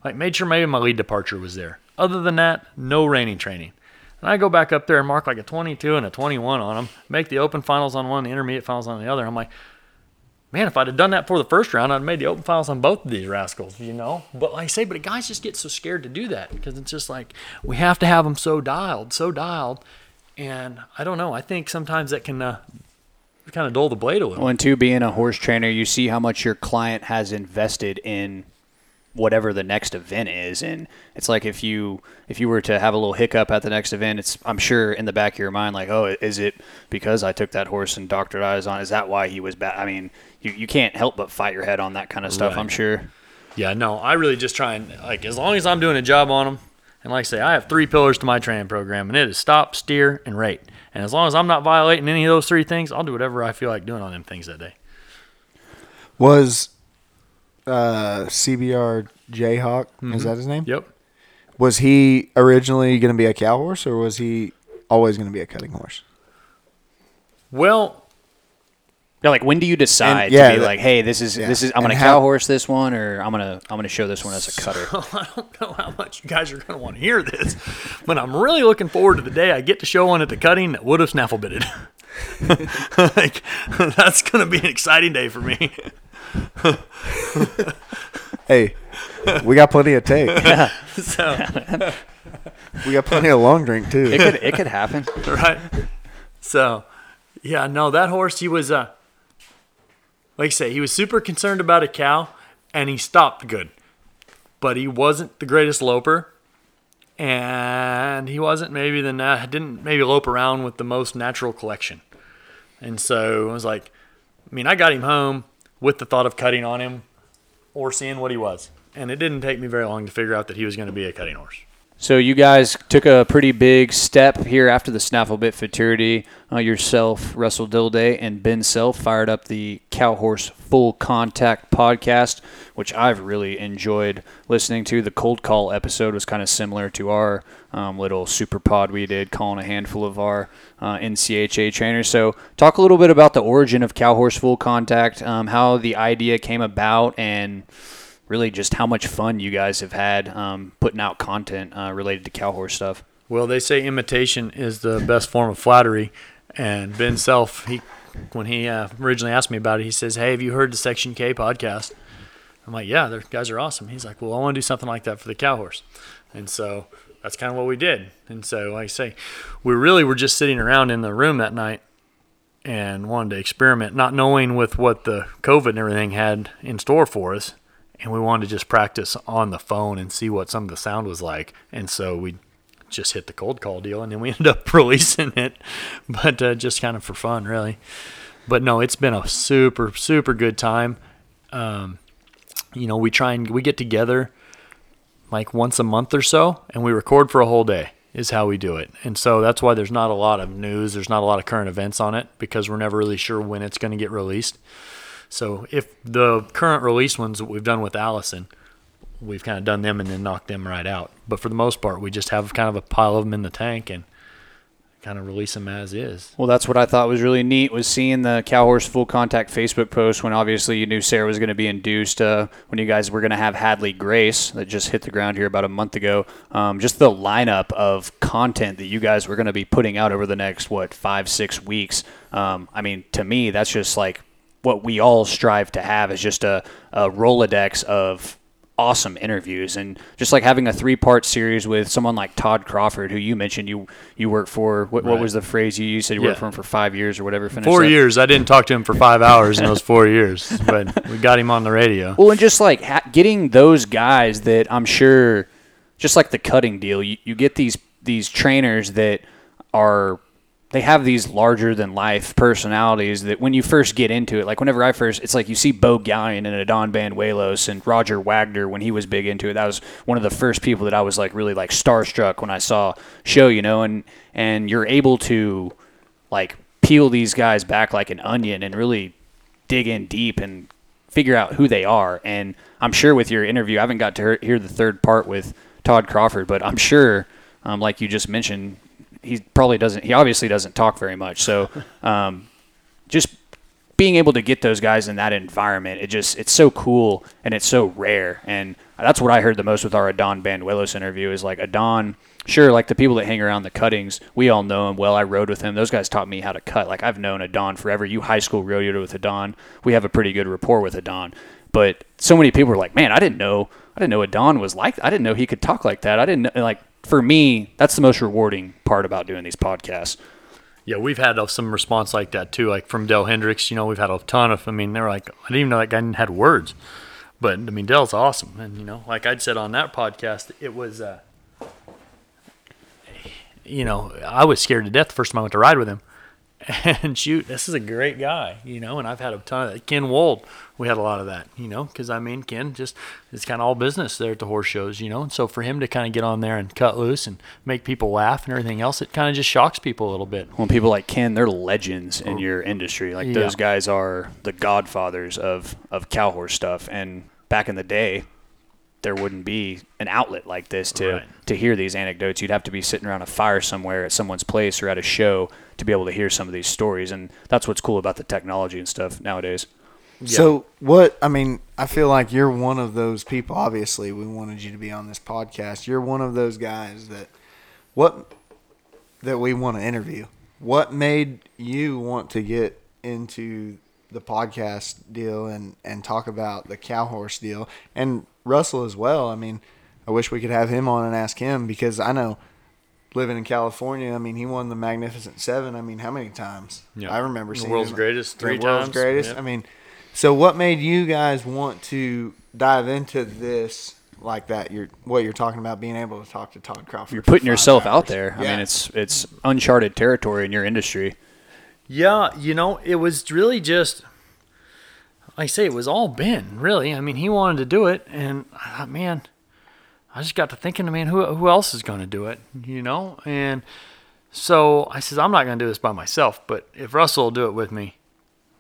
Like made sure maybe my lead departure was there. Other than that, no reining training. And I go back up there and mark like a 22 and a 21 on them, make the open finals on one, the intermediate finals on the other. I'm like, man, if I'd have done that for the first round, I'd have made the open finals on both of these rascals, you know? But like I say, but guys just get so scared to do that because it's just like we have to have them so dialed, so dialed. And I don't know. I think sometimes that can uh, kind of dull the blade a little.
Well, and two, being a horse trainer, you see how much your client has invested in whatever the next event is, and it's like if you if you were to have a little hiccup at the next event, it's I'm sure in the back of your mind like, oh, is it because I took that horse and doctored eyes on? Is that why he was bad? I mean, you you can't help but fight your head on that kind of stuff.
Right.
I'm sure.
Yeah, no, I really just try and like as long as I'm doing a job on them, and like I say, I have three pillars to my training program, and it is stop, steer, and rate. And as long as I'm not violating any of those three things, I'll do whatever I feel like doing on them things that day.
was uh, CBR Jayhawk? Is that his name?
Yep.
Was he originally going to be a cow horse, or was he always going to be a cutting horse?
Well,
Yeah, like when do you decide
And- yeah,
to be
that-
like, hey, this is
yeah.
this is I'm gonna
how-
cow horse this one, or I'm gonna I'm gonna show this one as a cutter.
I don't know how much you guys are going to want to hear this, but I'm really looking forward to the day I get to show one at the cutting that would have snaffle bitted. like that's going to be an exciting day for me.
Hey, we got plenty of take.
so,
We got plenty of long drink too.
It could it could happen.
right? So, yeah, no, that horse, he was, uh, like I say, he was super concerned about a cow, and he stopped good, but he wasn't the greatest loper, and he wasn't maybe the na- didn't maybe lope around with the most natural collection, and so I was like, I mean, I got him home with the thought of cutting on him or seeing what he was, and it didn't take me very long to figure out that he was going to be a cutting horse.
So you guys took a pretty big step here after the Snaffle Bit Futurity. Uh, yourself, Russell Dilday, and Ben Self fired up the Cow Horse Full Contact podcast, which I've really enjoyed listening to. The cold call episode was kind of similar to our um, little super pod we did, calling a handful of our uh, NCHA trainers. So talk a little bit about the origin of Cow Horse Full Contact, um, how the idea came about, and really just how much fun you guys have had um, putting out content uh, related to cow horse stuff.
Well, they say imitation is the best form of flattery, and Ben Self, he when he uh, originally asked me about it, he says, "Hey, have you heard the Section K podcast?" I'm like, "Yeah, the guys are awesome." He's like, "Well, I want to do something like that for the cow horse," and so that's kind of what we did. And so, like I say, we really were just sitting around in the room that night and wanted to experiment, not knowing with what the COVID and everything had in store for us. And we wanted to just practice on the phone and see what some of the sound was like. And so we just hit the cold call deal, and then we ended up releasing it, but uh, just kind of for fun, really. But no, it's been a super super good time. Um, you know, we try and we get together like once a month or so, and we record for a whole day. Is how we do it, and so that's why there's not a lot of news. There's not a lot of current events on it because we're never really sure when it's going to get released. So if the current release ones that we've done with Allison, we've kind of done them and then knocked them right out. But for the most part, we just have kind of a pile of them in the tank and kind of release them as is.
Well, that's what I thought was really neat was seeing the Cowhorse Full Contact Facebook post when obviously you knew Sarah was going to be induced uh, when you guys were going to have Hadley Grace that just hit the ground here about a month ago. Um, just the lineup of content that you guys were going to be putting out over the next what five six weeks. Um, I mean, to me, that's just like what we all strive to have is just a, a Rolodex of awesome interviews and just like having a three part series with someone like Todd Crawford, who you mentioned you you worked for. What,
Right.
what was the phrase you used? Said you
Yeah.
worked for him for five years or whatever.
Four
that.
years. I didn't talk to him for five hours in those four years, but we got him on the radio.
Well, and just like ha- getting those guys that I'm sure, just like the cutting deal, you, you get these these trainers that are they have these larger than life personalities that when you first get into it, like whenever I first, it's like you see Beau Galyean and Adan Banuelos and Roger Wagner when he was big into it. That was one of the first people that I was like really like starstruck when I saw show, you know, and and you're able to like peel these guys back like an onion and really dig in deep and figure out who they are. And I'm sure with your interview, I haven't got to hear the third part with Todd Crawford, but I'm sure, um, like you just mentioned, he probably doesn't. He obviously doesn't talk very much. So, um, just being able to get those guys in that environment, it just it's so cool and it's so rare. And that's what I heard the most with our Adan Banuelos interview is like Adan. Sure, like the people that hang around the cuttings, we all know him well. I rode with him. Those guys taught me how to cut. Like I've known Adan forever. You high school rodeoed with Adan. We have a pretty good rapport with Adan. But so many people were like, "Man, I didn't know. I didn't know Adan was like. I didn't know he could talk like that. I didn't know, like." For me, that's the most rewarding part about doing these podcasts.
Yeah, we've had some response like that too, like from Dell Hendricks. You know, we've had a ton of. I mean, they're like, I didn't even know that guy had words, but I mean, Dell's awesome, and you know, like I'd said on that podcast, it was, uh, you know, I was scared to death the first time I went to ride with him, and shoot, this is a great guy, you know, and I've had a ton of that. Ken Wold, we had a lot of that, you know, because I mean, Ken just it's kind of all business there at the horse shows, you know, and so for him to kind of get on there and cut loose and make people laugh and everything else, it kind of just shocks people a little bit.
when people like Ken, they're legends in oh. your industry. Like
Yeah.
those guys are the godfathers of of cow horse stuff. And back in the day, there wouldn't be an outlet like this to
Right.
to hear these anecdotes. You'd have to be sitting around a fire somewhere at someone's place or at a show to be able to hear some of these stories. And that's what's cool about the technology and stuff nowadays.
So what? I mean, I feel like you're one of those people. Obviously, we wanted you to be on this podcast. You're one of those guys that what that we want to interview. What made you want to get into the podcast deal and and talk about the cow horse deal and Russell as well? I mean, I wish we could have him on and ask him because I know living in California. I mean, he won the Magnificent Seven. I mean, how many times?
Yeah.
I remember seeing
The
seeing
world's
him.
greatest
The
three
world's
times.
greatest.
Yep.
I mean, so what made you guys want to dive into this like that? You're what you're talking about being able to talk to Todd Crawford.
You're putting
five
yourself out
hours.
there. I mean, it's it's uncharted territory in your industry.
Yeah, you know, it was really just, like I say, it was all Ben, really. I mean, he wanted to do it, and I thought, man, I just got to thinking, man, who, who else is going to do it, you know? And so I says, I'm not going to do this by myself, but if Russell will do it with me,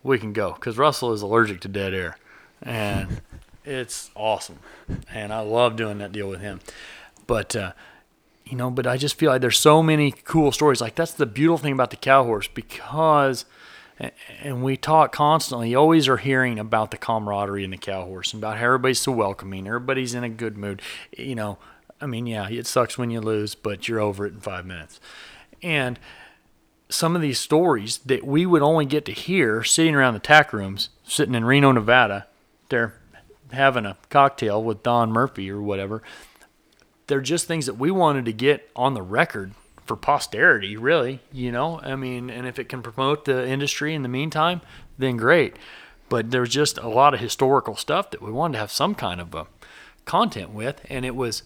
we can go, because Russell is allergic to dead air, and it's awesome, and I love doing that deal with him. But, uh, you know, but I just feel like there's so many cool stories. Like that's the beautiful thing about the cow horse because, and we talk constantly. You always are hearing about the camaraderie in the cow horse and about how everybody's so welcoming. Everybody's in a good mood. You know, I mean, yeah, it sucks when you lose, but you're over it in five minutes. And some of these stories that we would only get to hear sitting around the tack rooms, sitting in Reno, Nevada, they're having a cocktail with Don Murphy or whatever they're just things that we wanted to get on the record for posterity, really. You know, I mean, and if it can promote the industry in the meantime, then great. but there was just a lot of historical stuff that we wanted to have some kind of a content with, and it was,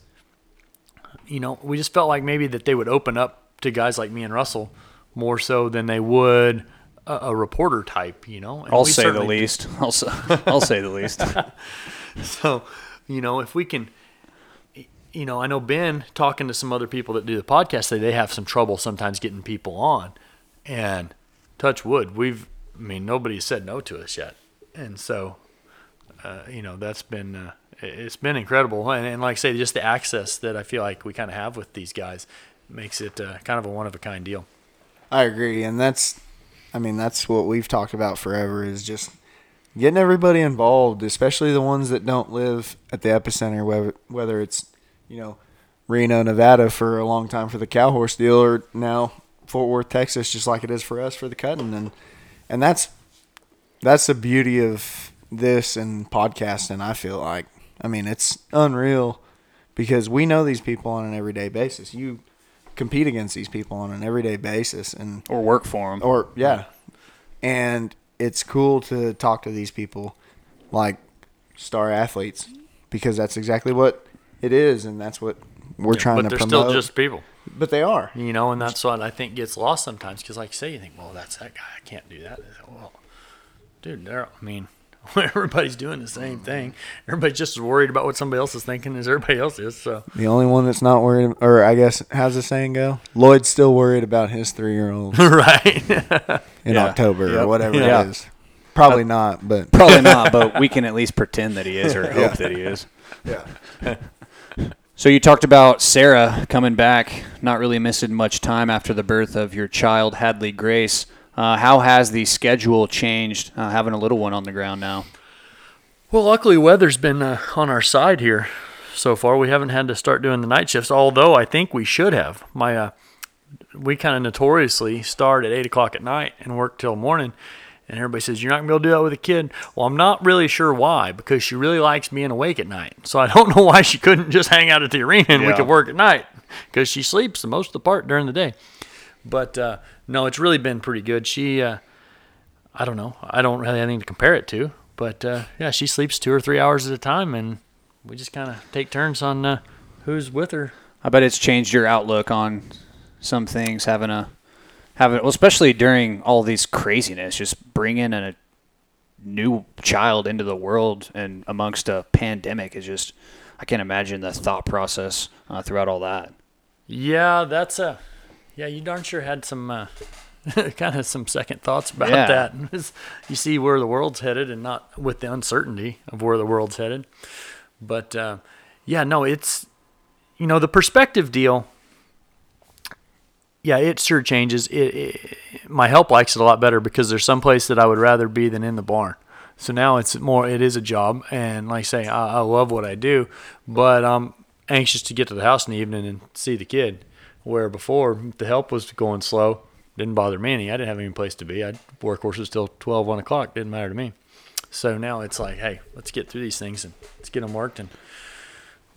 you know, we just felt like maybe that they would open up to guys like me and Russell more so than they would a, a reporter type, you know. And
I'll say the least. I'll I'll say the least.
So, you know, if we can, you know, I know Ben talking to some other people that do the podcast, they they have some trouble sometimes getting people on, and touch wood, we've, I mean, nobody's said no to us yet, and so, uh, you know, that's been uh, it- it's been incredible, and, and like I say, just the access that I feel like we kind of have with these guys makes it uh, kind of a one of a kind deal.
I agree, and that's, I mean, that's what we've talked about forever is just getting everybody involved, especially the ones that don't live at the epicenter, whether whether it's, you know, Reno, Nevada for a long time for the cow horse deal, or now Fort Worth, Texas, just like it is for us for the cutting, and and that's that's the beauty of this and podcasting. I feel like, I mean, it's unreal because we know these people on an everyday basis. You compete against these people on an everyday basis, and
or work for them.
or yeah, and it's cool to talk to these people like star athletes because that's exactly what it is, and that's what we're trying to promote.
but they're still just people.
but they are.
You know, and that's what I think gets lost sometimes because, like you say, you think, well, that's that guy. I can't do that. Well, dude, they're, I mean, everybody's doing the same thing. Everybody's just as worried about what somebody else is thinking as everybody else is. So,
The only one that's not worried, or I guess, how's the saying go? Lloyd's still worried about his three-year-old
right.
in
Yeah.
October
Yep.
or whatever
Yeah.
it is. Probably uh, not, but
Probably not, but we can at least pretend that he is or hope that he is.
yeah.
So you talked about Sarah coming back, not really missing much time after the birth of your child, Hadley Grace. Uh, how has the schedule changed uh, having a little one on the ground now?
well, luckily, weather's been uh, on our side here so far. We haven't had to start doing the night shifts, although I think we should have. My, uh, we kind of notoriously start at eight o'clock at night and work till morning. And everybody says, You're not going to be able to do that with a kid. Well, I'm not really sure why, because she really likes being awake at night. So I don't know why she couldn't just hang out at the arena and we could work at night, because she sleeps the most of the part during the day. But uh, no, it's really been pretty good. She, uh, I don't know, I don't really have anything to compare it to, but uh, yeah, she sleeps two or three hours at a time, and we just kind of take turns on uh, who's with her.
I bet it's changed your outlook on some things having a having well, especially during all these craziness, just bringing a new child into the world and amongst a pandemic is just I can't imagine the thought process uh, throughout all that.
Yeah, that's a. Yeah, you darn sure had some uh, kind of some second thoughts about
Yeah.
that. you see where the world's headed, and not with the uncertainty of where the world's headed. But uh, yeah, no, it's you know the perspective deal. Yeah, it sure changes. It, it my help likes it a lot better because there's some place that I would rather be than in the barn. So now it's more. It is a job, and like I say, I, I love what I do, but I'm anxious to get to the house in the evening and see the kid. Where before the help was going slow, didn't bother me any. I didn't have any place to be. I'd work horses till 12, 1 o'clock. Didn't matter to me. So now it's like, hey, let's get through these things and let's get them worked and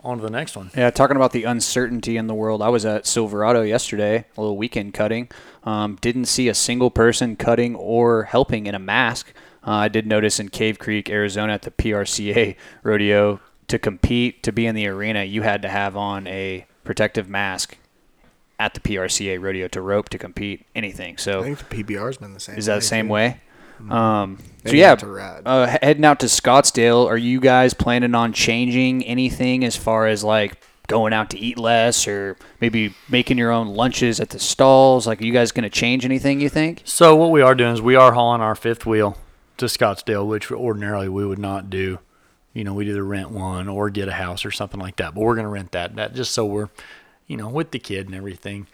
on to the next one.
Yeah, talking about the uncertainty in the world. I was at Silverado yesterday, a little weekend cutting. Um, didn't see a single person cutting or helping in a mask. Uh, I did notice in Cave Creek, Arizona, at the PRCA rodeo, to compete, to be in the arena, you had to have on a protective mask at the PRCA rodeo to rope to compete, anything. So I
think the PBR's been the same.
is that the same
too.
way? Um, so yeah,
to ride.
uh, heading out to Scottsdale. Are you guys planning on changing anything as far as like going out to eat less, or maybe making your own lunches at the stalls? Like, are you guys going to change anything? You think?
So what we are doing is we are hauling our fifth wheel to Scottsdale, which ordinarily we would not do. You know, we'd either rent one or get a house or something like that. But we're going to rent that, that just so we're, you know, with the kid and everything.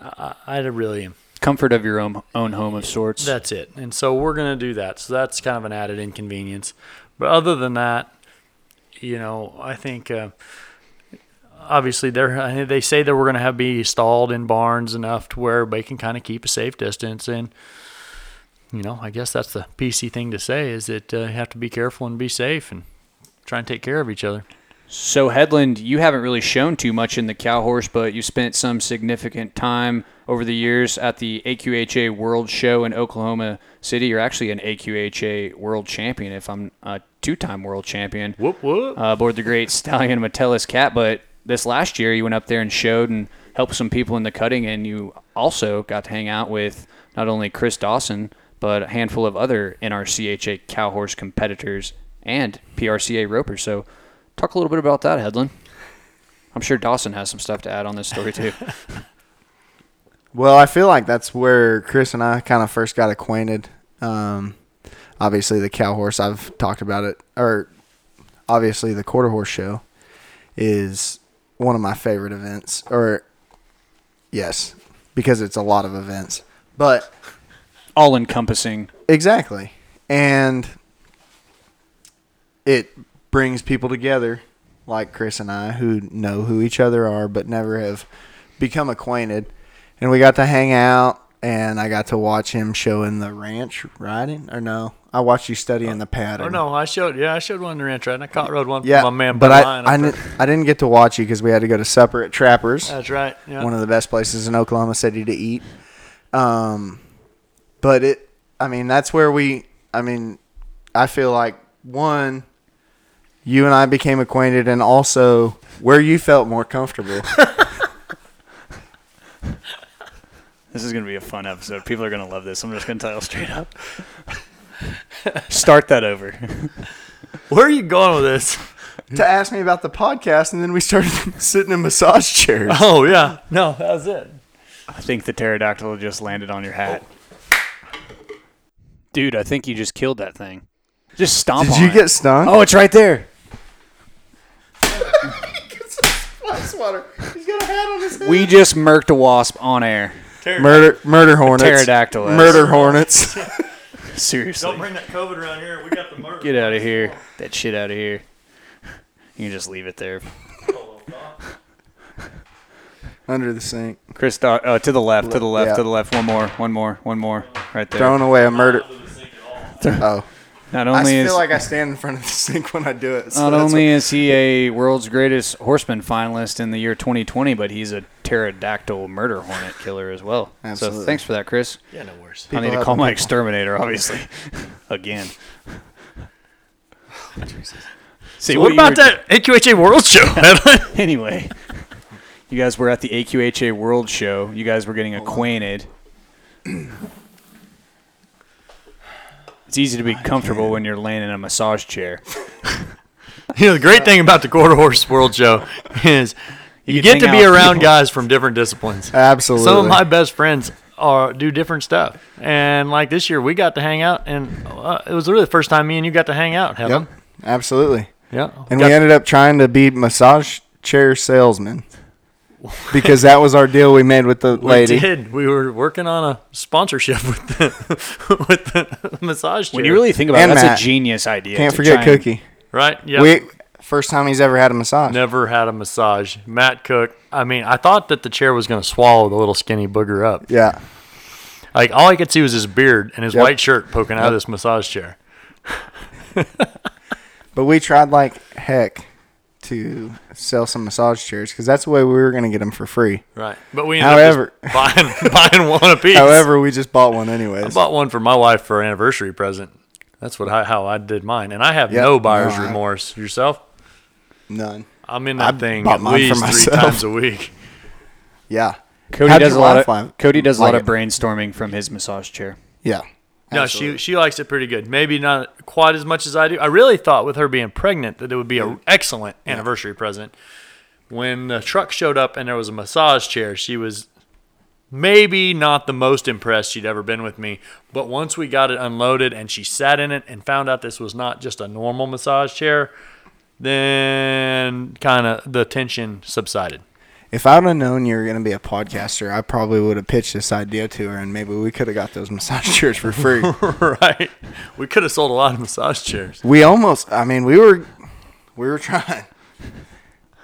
I, I I really am.
Comfort of your own own home of sorts.
That's it. And so we're going to do that. So that's kind of an added inconvenience. But other than that, you know, I think uh, obviously they're they say that we're going to have be stalled in barns enough to where they can kind of keep a safe distance. And you know, I guess that's the PC thing to say is that uh, you have to be careful and be safe and try and take care of each other.
So Headland, you haven't really shown too much in the cow horse, but you spent some significant time over the years at the AQHA World Show in Oklahoma City. You're actually an AQHA World Champion, if I'm a two-time World Champion.
Whoop whoop.
uh, aboard the great Stallion Metallic Cat. But this last year, you went up there and showed and helped some people in the cutting, and you also got to hang out with not only Chris Dawson, but a handful of other NRCHA cowhorse competitors and PRCA ropers. So, talk a little bit about that, Headland. I'm sure Dawson has some stuff to add on this story too.
Well, I feel like that's where Chris and I kind of first got acquainted. Um, obviously, the cow horse, I've talked about it, or obviously, the quarter horse show is one of my favorite events. Or, yes, because it's a lot of events. But
All encompassing.
Exactly. And it brings people together like Chris and I who know who each other are but never have become acquainted. And we got to hang out and I got to watch him showing the ranch riding or no. I watched you studying the pattern.
Oh no, I showed yeah, I showed one in the ranch and I caught rode one
Yeah,
my man.
but
Bud
I I, didn't. I didn't get to watch you because we had to go to supper at Trappers
That's right. Yeah.
one of the best places in Oklahoma City to eat. Um, but it, I mean, that's where we, I mean, I feel like one, you and I became acquainted, and also where you felt more comfortable.
This is going to be a fun episode. People are going to love this. I'm just going to tell you straight up. Start that over.
Where are you going with this?
to ask me about the podcast, and then we started sitting in massage chairs.
Oh yeah, no, that was it.
I think the pterodactyl just landed on your hat. Dude, I think you just killed that thing. Just stomp
Did
on
you
it.
get stung?
Oh, it's right there.
He's got a hat on his head.
We just murked a wasp on air.
Murder, murder hornets.
pterodactyl.
Murder hornets.
Seriously.
Don't bring that COVID around here. We got the murder.
Get out of here. That shit out of here. You can just leave it there.
Under the sink.
Chris, Do- uh, to the left, to the left,
Yeah.
to the left. One more, one more, one more. Right there.
Throwing away a murder. Oh.
Not only
I
only
feel
is
like I stand in front of the sink when I do it. so
not only is he a world's greatest horseman finalist in the year 2020, but he's a pterodactyl murder hornet killer as well.
Absolutely.
So thanks for that, Chris.
Yeah, no worse.
I need to call my
people-
exterminator, obviously, again. Oh, See,
So what
you
about
were-
that AQHA World Show?
Anyway, you guys were at the AQHA World Show. You guys were getting acquainted. It's easy to be comfortable when you're laying in a massage chair.
you know, the great thing about the Quarter Horse World Show is you,
can
get to be around
people.
guys from different disciplines.
Absolutely.
Some of my best friends are do different stuff, and like this year, we got to hang out, and uh, it was really the first time me and you got to hang out. Helen.
Yep. Absolutely.
Yeah.
And
Got-
we ended up trying to be massage chair salesmen because that was our deal we made with the lady.
we
lady.
did. We were working on a sponsorship with the with the massage chair.
When you really think about
And
it, that's
Matt.
a genius idea.
Can't forget
try and-
Cookie.
right? Yeah.
We first time he's ever had a massage.
Never had a massage. Matt Cook. I mean, I thought that the chair was going to swallow the little skinny booger up.
Yeah.
Like all I could see was his beard and his
Yep.
white shirt poking out of this massage chair.
But we tried like heck to sell some massage chairs because that's the way we were going to get them for free.
Right. But we ended
However-
up just buying buying one apiece.
However, we just bought one anyways.
I bought one for my wife for her anniversary present. That's what I, how I did mine, and I have
Yep.
no buyer's
No, I-
remorse. Yourself?
None.
I'm in
I
that thing
bought
at
mine for
least three times a week.
Yeah.
Cody
How'd
does a lot of
like-
Cody does a
like
lot of
it?
brainstorming from his massage chair.
Yeah.
No, she she likes it pretty good. Maybe not quite as much as I do. I really thought with her being pregnant that it would be an excellent anniversary present. When the truck showed up and there was a massage chair, she was maybe not the most impressed she'd ever been with me. But once we got it unloaded and she sat in it and found out this was not just a normal massage chair, then kind of the tension subsided.
If I would have known you were going to be a podcaster, I probably would have pitched this idea to her, and maybe we could have got those massage chairs for free.
right? We could have sold a lot of massage chairs.
we almost, I mean, we were, we were trying.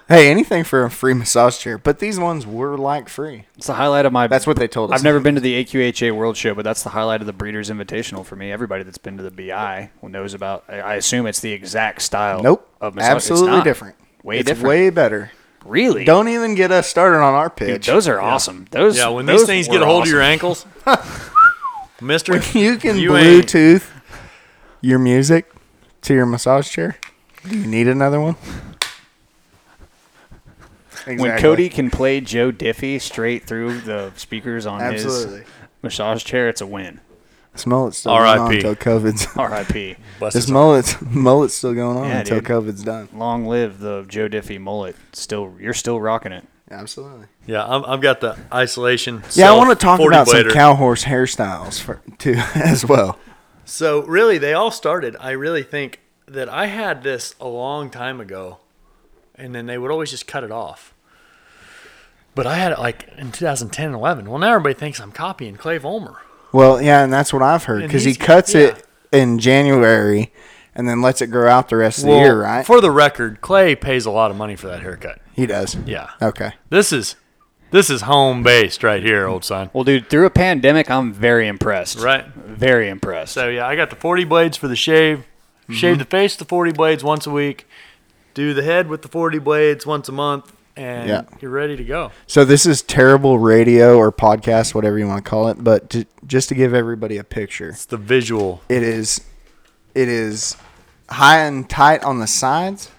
Hey, anything for a free massage chair, but these ones were like free.
It's the highlight of my.
That's what they told us.
I've never been to the AQHA World Show, but that's the highlight of the Breeders' Invitational for me. Everybody that's been to the BI knows about. I I assume it's the exact style.
Nope.
Of massage. It's
Absolutely
not.
different.
Way
it's
different.
Way better.
Really?
Don't even get us started on our
Dude, those are awesome. Those
Yeah, when
those
these things get a hold of your ankles, Mister,
you can
You ain't-
Bluetooth your music to your massage chair. Do you need another one?
When Cody can play Joe Diffie straight through the speakers on
absolutely
his massage chair, it's a win.
This mullet's still going on until COVID's.
R.I.P.
this mullet's mullet's still going on
Yeah,
until
dude.
COVID's done.
Long live the Joe Diffie mullet. Still, you're still rocking it.
Absolutely.
yeah, I'm, I've got the isolation.
Yeah, I want to
self
talk about some
40
cow horse hairstyles for, too as well.
So really, they all started. I really think that I had this a long time ago, and then they would always just cut it off. But I had it like in 2010 and 11. Well, now everybody thinks I'm copying Clay Volmer.
Well, yeah, and that's what I've heard because he cuts
yeah.
it in January and then lets it grow out the rest of the year, right?
For the record, Clay pays a lot of money for that haircut.
he does.
Yeah,
Okay.
this is this is home based right here, old son.
Well, dude, through a pandemic, I'm very impressed.
Right.
Very impressed.
So yeah, I got the 40 blades for the shave.
Mm-hmm.
Shave the face the 40 blades once a week. Do the head with the 40 blades once a month, and
Yeah.
you're ready to go.
So this is terrible radio or podcast, whatever you want to call it, but to, just to give everybody a picture,
It's the visual.
it is, it is high and tight on the sides,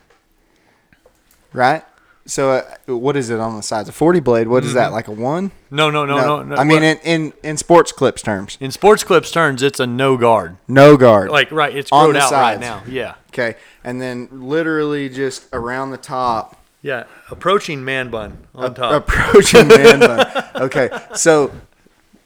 right? So uh, what is it on the sides? A forty blade. What is that? Like a one?
No, no, no, no. no.
I mean, in, in in sports clips terms,
in sports clips terms, it's a no guard.
no guard.
Like right, it's
On
out right
sides.
now. Yeah,
Okay, and then literally just around the top,
yeah. Approaching man bun on top.
approaching man bun. Okay, so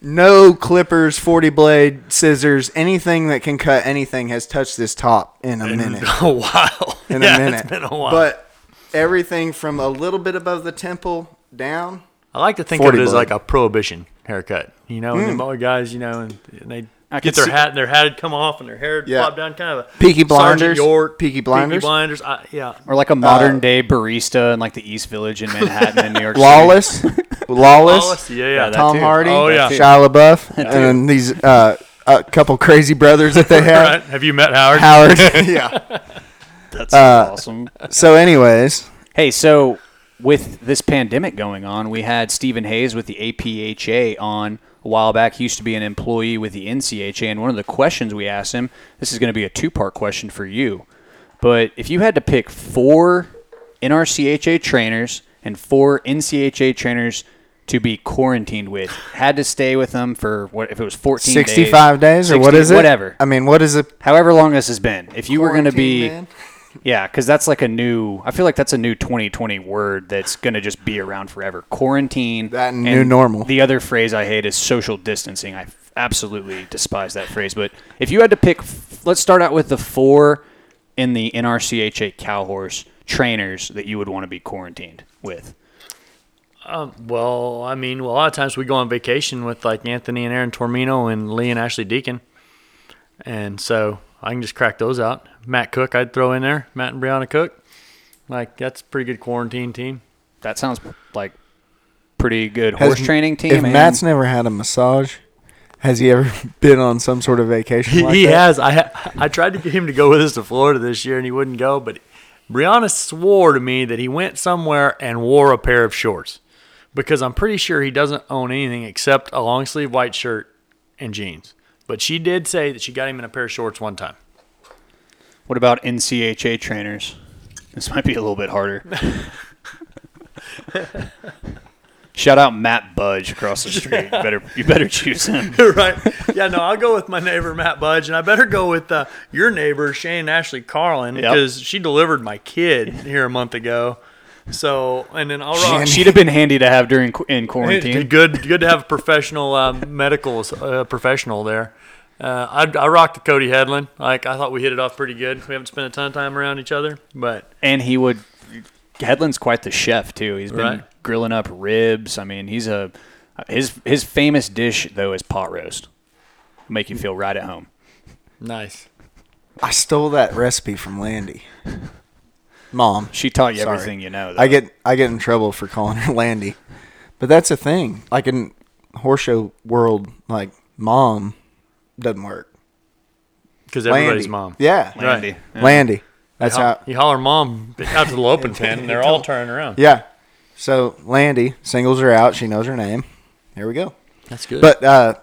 no clippers, forty blade, scissors, anything that can cut anything has touched this top in a
in
minute.
a while.
In
yeah,
a minute,
It's been a while.
But everything from a little bit above the temple down.
I like to think of
40
it as
blade.
like a prohibition haircut. You know, and
Mm.
them other guys, you know, and, and they
I
get their
see-
hat, and their hat would come off, and their hair would
Yeah.
flop down, kind of a
Peaky
Sergeant
Blinders.
York,
Peaky Blinders.
Peaky blinders. I, yeah,
or like a modern day barista in like the East Village in Manhattan in New York City.
Lawless, lawless,
Lawless, yeah, yeah.
Yeah, that
Tom
too.
Hardy,
Oh, yeah.
Shia LaBeouf, and then these uh, a couple crazy brothers that they have.
right. Have you met Howard?
Howard, yeah.
That's
Uh,
awesome.
So, anyways,
Hey, so with this pandemic going on, we had Stephen Hayes with the APHA on a while back. He used to be an employee with the NCHA, and one of the questions we asked him this is going to be a two part question for you. But if you had to pick four NRCHA trainers and four NCHA trainers to be quarantined with, had to stay with them for what if it was 14 days,
sixty-five days, or what
60
is it?
Whatever.
I mean, what is it?
However long this has been. If you were going to be.
Man?
Yeah, because that's like a new. I feel like that's a new 2020 word that's going to just be around forever. Quarantine.
That and new normal.
The other phrase I hate is social distancing. I absolutely despise that phrase. But if you had to pick, let's start out with the four in the NRCHA cow horse trainers that you would want to be quarantined with.
Um, well, I mean, well, a lot of times we go on vacation with like Anthony and Aaron Tormino and Lee and Ashley Deacon, and so I can just crack those out. Matt Cook, I'd throw in there. Matt and Brianna Cook, like that's a pretty good quarantine team.
That sounds like pretty good
Has-
horse training team.
If
and-
Matt's never had a massage, has he ever been on some sort of vacation?
He,
like
he
that?
has. I ha- I tried to get him to go with us to Florida this year, and he wouldn't go. But Brianna swore to me that he went somewhere and wore a pair of shorts because I'm pretty sure he doesn't own anything except a long sleeve white shirt and jeans. But she did say that she got him in a pair of shorts one time.
What about NCHA trainers? This might be a little bit harder. Shout out Matt Budge across the street. You better you better choose him.
right? Yeah, no, I'll go with my neighbor Matt Budge, and I better go with uh, your neighbor Shane Ashley Carlin
Yep.
because she delivered my kid here a month ago. So, and then I'll rock.
She'd have been handy to have during in quarantine.
Good, good to have a professional um, medical uh, professional there. Uh, I, I rocked the Cody Headland. Like I thought we hit it off pretty good. We haven't spent a ton of time around each other, but
And he would. Headland's quite the chef too. He's been
Right.
grilling up ribs. I mean, he's a his his famous dish though is pot roast. Make you feel right at home.
nice.
I stole that recipe from Landy. Mom.
She taught you
Sorry.
everything you know. Though.
I get I get in trouble for calling her Landy. But that's a thing. Like in horse show world, like mom doesn't work.
Because
Landy.
everybody's mom.
Yeah.
Landy.
Right.
Yeah.
Landy. That's
you, ho-
how
you holler mom out to the open pen, and they're all turning around.
Yeah. So Landy singles are out. She knows her name. There we go.
That's good.
But uh,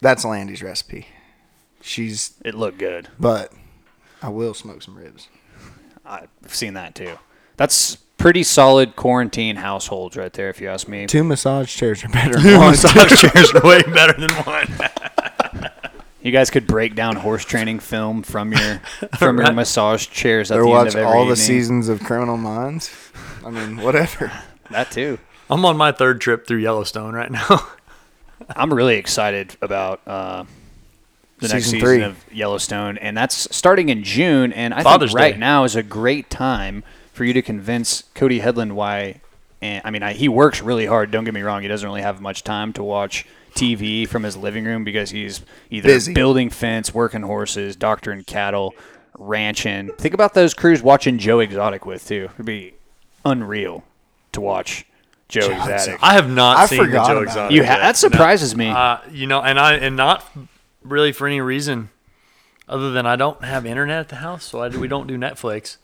that's Landy's recipe. She's
It looked good.
but I will smoke some ribs.
I've seen that too. That's pretty solid quarantine households right there, if you ask me.
Two massage chairs are better than one.
massage chairs are way better than one.
You guys could break down horse training film from your from your massage chairs at
Or
the end
watch
of every
all the seasons of Criminal Minds. I mean, whatever.
That too.
I'm on my third trip through Yellowstone right now.
I'm really excited about uh, the next
Season
season
three.
of Yellowstone, and that's starting in June. And I
Father's
think right
Day.
now is a great time for you to convince Cody Headland why. And I mean, I, he works really hard. Don't get me wrong; he doesn't really have much time to watch TV from his living room because he's either
Busy.
building fence, working horses, doctoring cattle, ranching. Think about those crews watching Joe Exotic with too. It'd be unreal to watch Joe
Joe
Exotic.
Exotic.
I have not
I
seen the
forgot
Joe Exotic.
You
yet.
ha- that surprises me.
Uh, you know, and I and not really for any reason other than I don't have internet at the house, so I, we don't do Netflix.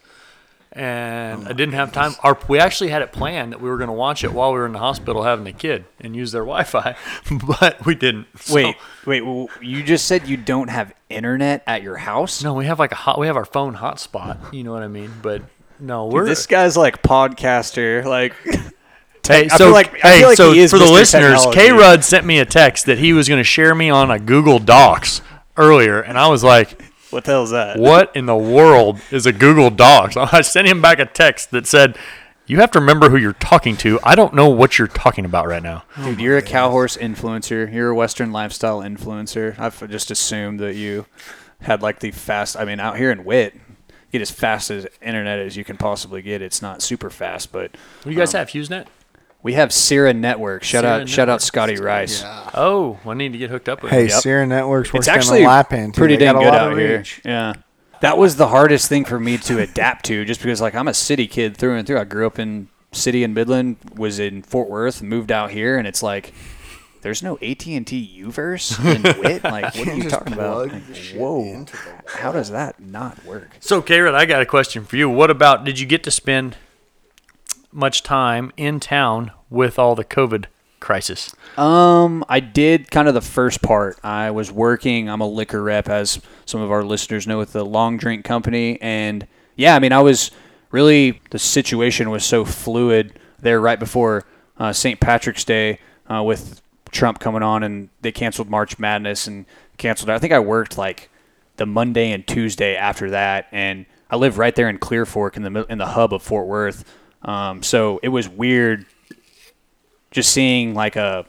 And oh I didn't have time. Our, we actually had it planned that we were going to watch it while we were in the hospital having a kid and use their Wi-Fi, but we didn't. So-
Wait, wait. w- You just said you don't have internet at your house?
no, we have like a hot. We have our phone hotspot. You know what I mean? But no, we're
This guy's like podcaster. Like,
Hey,
I
so
feel like- I
hey,
feel like
so
he is
for the
Mr.
listeners, K Rudd sent me a text that he was going to share me on a Google Docs earlier, and I was like,
what the hell's that?
"What in the world is a Google Docs?" I sent him back a text that said, "You have to remember who you're talking to. I don't know what you're talking about right now."
Dude, oh you're a cow horse influencer. You're a Western lifestyle influencer. I've just assumed that you had like the fast. I mean, out here in Whitt, get as fast as internet as you can possibly get. It's not super fast, but What do
You guys um, have HughesNet?
We have Sierra Network. Shout
Sierra
out, shout out, Scotty Rice.
Oh, I need to get hooked up with.
Hey,
it.
Yep.
Sierra Networks works
It's actually
on the lap too.
pretty
They
dang
got a
good
lot
out
of
here.
reach.
Yeah. That was the hardest thing for me to adapt to, just because like I'm a city kid through and through. I grew up in city in Midland, was in Fort Worth, moved out here, and it's like there's no AT and T Uverse in Whitt. Like, what are you talking about?
plug
Like,
the shit
whoa,
into the
how does that not work?
So, K Rudd, I got a question for you. What about? Did you get to spend much time in town with all the COVID crisis?
Um, I did kind of the first part. I was working. I'm a liquor rep, as some of our listeners know, with the Long Drink Company, and yeah, I mean, I was really the situation was so fluid there right before uh, St. Patrick's Day uh, with Trump coming on, and they canceled March Madness and canceled. I think I worked like the Monday and Tuesday after that, and I live right there in Clear Fork in the in the hub of Fort Worth. Um, so it was weird just seeing like a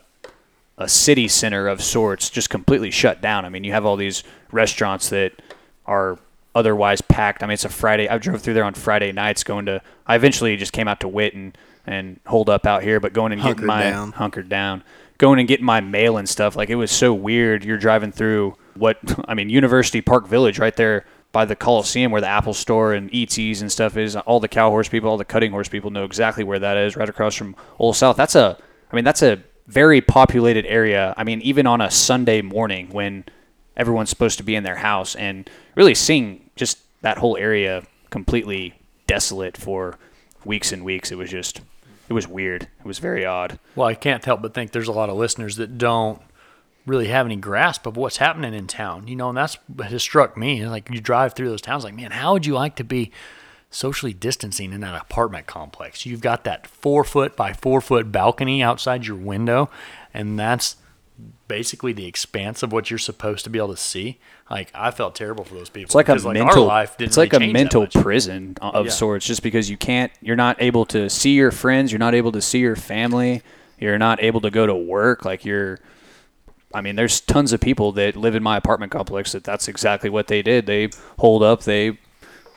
a city center of sorts just completely shut down. I mean, you have all these restaurants that are otherwise packed. I mean, it's a Friday. I drove through there on Friday nights going to. I eventually just came out to Whitt and and hold up out here, but going and getting my
down.
hunkered down, going and getting my mail and stuff. Like it was so weird. You're driving through what I mean, University Park Village, right there by the Coliseum where the Apple Store and ETs and stuff is. All the cow horse people, all the cutting horse people know exactly where that is, right across from Old South. That's a, I mean, that's a very populated area. I mean, even on a Sunday morning when everyone's supposed to be in their house and really seeing just that whole area completely desolate for weeks and weeks. It was just, it was weird. It was very odd.
Well, I can't help but think there's a lot of listeners that don't really have any grasp of what's happening in town. You know, and that's what has struck me. Like you drive through those towns, like, man, how would you like to be socially distancing in that apartment complex? You've got that four foot by four foot balcony outside your window, and that's basically the expanse of what you're supposed to be able to see. Like I felt terrible for those people.
It's like a
because,
mental. It's like
really
a mental prison of
Yeah.
sorts, just because you can't. You're not able to see your friends. You're not able to see your family. You're not able to go to work. Like you're. I mean, there's tons of people that live in my apartment complex that that's exactly what they did. They holed up. They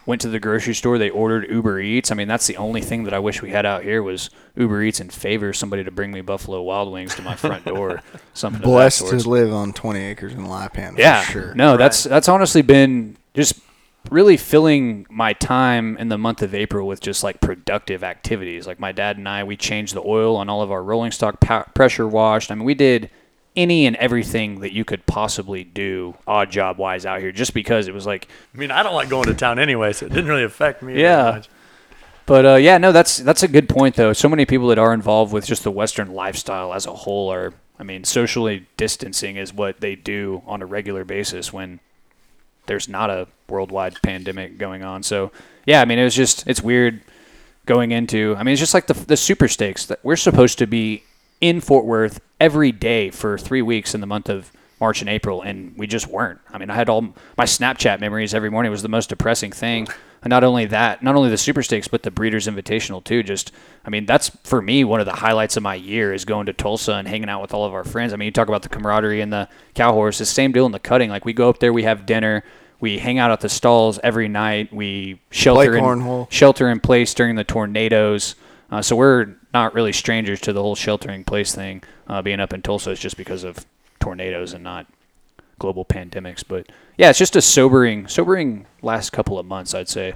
went to the grocery store. They ordered Uber Eats. I mean, that's the only thing that I wish we had out here was Uber Eats and favor somebody to bring me Buffalo Wild Wings to my front door. Something
Blessed
of that sort.
to live on 20 acres in Lipan.
Yeah,
for sure.
no, that's that's honestly been just really filling my time in the month of April with just like productive activities. Like my dad and I, we changed the oil on all of our rolling stock, pow- pressure washed. I mean, we did any and everything that you could possibly do odd job wise out here, just because it was like
I mean, I don't like going to town anyway, so it didn't really affect me.
Yeah.
Much.
But uh, yeah, no, that's that's a good point though. So many people that are involved with just the Western lifestyle as a whole are, I mean, socially distancing is what they do on a regular basis when there's not a worldwide pandemic going on. So yeah, I mean, it was just it's weird going into. I mean, it's just like the the super stakes that we're supposed to be in Fort Worth every day for three weeks in the month of March and April, and we just weren't. I mean, I had all my Snapchat memories every morning was the most depressing thing. And not only that, not only the Super Stakes, but the Breeders' Invitational too. Just, I mean, that's for me one of the highlights of my year is going to Tulsa and hanging out with all of our friends. I mean, you talk about the camaraderie and the cow horse. The same deal in the cutting. Like we go up there, we have dinner, we hang out at the stalls every night. We shelter in shelter in place during the tornadoes. Uh, so we're not really strangers to the whole sheltering place thing. Uh, being up in Tulsa is just because of tornadoes and not global pandemics. But yeah, it's just a sobering, sobering last couple of months, I'd say.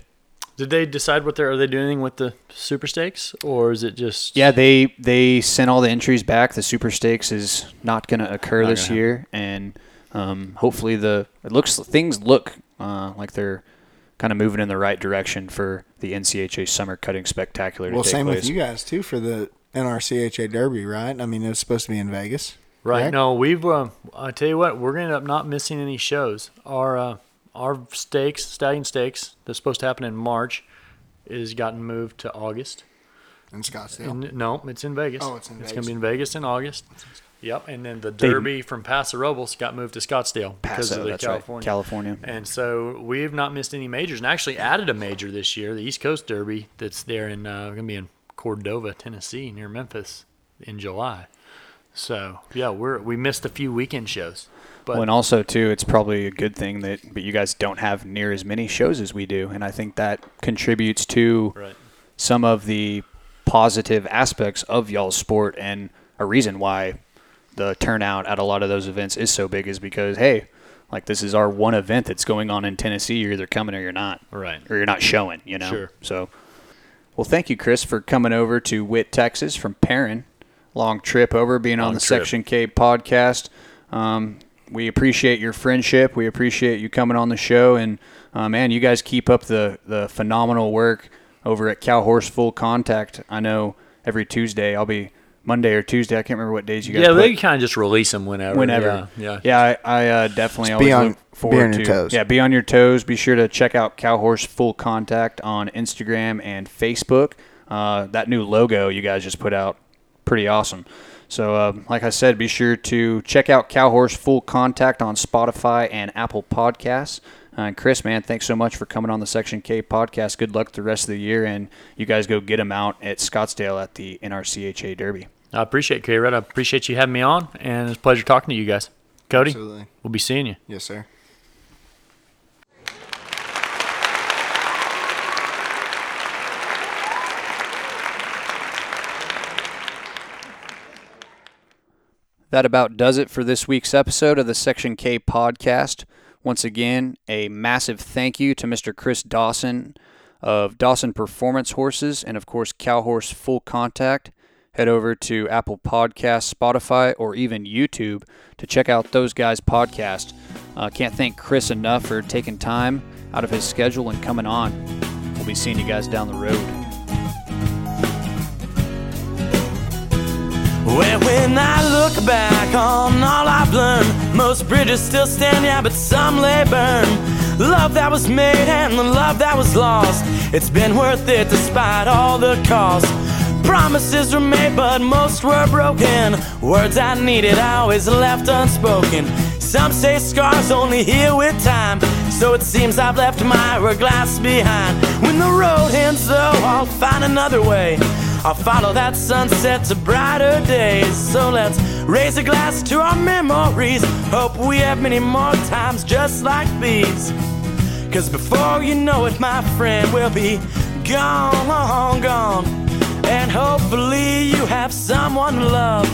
Did they decide what they're are they doing anything with the super stakes or is it just
Yeah, they they sent all the entries back. The Super Stakes is not going to occur
Not
this year, and um, hopefully the it looks things look uh, like they're kind of moving in the right direction for the NCHA Summer Cutting Spectacular to
Well,
take
same
place.
with you guys too for the NRCHA Derby, right? I mean, it was supposed to be in Vegas.
Right.
correct?
No, we've. Uh, I tell you what, we're gonna end up not missing any shows. Our uh, our stakes, stallion stakes, that's supposed to happen in March, is gotten moved to August.
in Scottsdale.
And, no, it's in Vegas.
Oh, it's in Vegas.
It's
Vegas.
gonna be in Vegas in August. Yep. And then the
They-
Derby from Paso Robles got moved to Scottsdale because
Paso,
of the California.
right, California.
And so we've not missed any majors, and actually added a major this year, the East Coast Derby, that's there in uh, going to be in Cordova, Tennessee, near Memphis, in July. So yeah, we're we missed a few weekend shows, but
Well, and also too, it's probably a good thing that, but you guys don't have near as many shows as we do, and I think that contributes to
right,
some of the positive aspects of y'all's sport, and a reason why the turnout at a lot of those events is so big is because hey, like this is our one event that's going on in Tennessee. You're either coming or you're not,
right.
or you're not showing. You know.
Sure.
So, well, thank you, Chris, for coming over to Whitt, Texas from Perrin. Long trip over, being on the
trip.
Section K podcast. Um, we appreciate your friendship. We appreciate you coming on the show, and uh, man, you guys keep up the the phenomenal work over at Cow Horse Full Contact. I know every Tuesday I'll be Monday or Tuesday. I can't remember what days you guys.
Yeah,
put-
they kind of just release them whenever.
whenever.
Yeah, yeah.
yeah. I, I uh, definitely
Just
always
be on-
look
be
forward
on your
to.
toes.
Yeah, be on your toes. Be sure to check out Cowhorse Full Contact on Instagram and Facebook. Uh, that new logo you guys just put out, pretty awesome. So, uh, like I said, be sure to check out Cowhorse Full Contact on Spotify and Apple Podcasts. Uh, Chris, man, thanks so much for coming on the Section K podcast. Good luck the rest of the year, and you guys go get them out at Scottsdale at the NRCHA Derby.
I appreciate it, K-Red. I appreciate you having me on, and it's a pleasure talking to you guys. Cody,
Absolutely.
we'll be seeing you.
Yes, sir.
That about does it for this week's episode of the Section K podcast. Once again, a massive thank you to Mr. Chris Dawson of Dawson Performance Horses and, of course, Cow Horse Full Contact. Head over to Apple Podcasts, Spotify, or even YouTube to check out those guys' podcast. Uh, can't thank Chris enough for taking time out of his schedule and coming on. We'll be seeing you guys down the road.
Well, when I look back on all I've learned, most bridges still stand, yeah, but some lay burned. Love that was made and the love that was lost, it's been worth it despite all the cost. Promises were made, but most were broken. Words I needed, I always left unspoken. Some say scars only heal with time, so it seems I've left my hourglass behind. When the road ends, though, I'll find another way. I'll follow that sunset to brighter days. So let's raise a glass to our memories. Hope we have many more times just like these. Cause before you know it, my friend, we'll be gone, gone. And hopefully you have someone to love.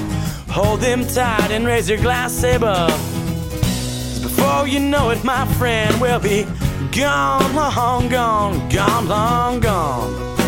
Hold them tight and raise your glass above. 'Cause before you know it, my friend, we'll be gone, long gone, gone, long gone.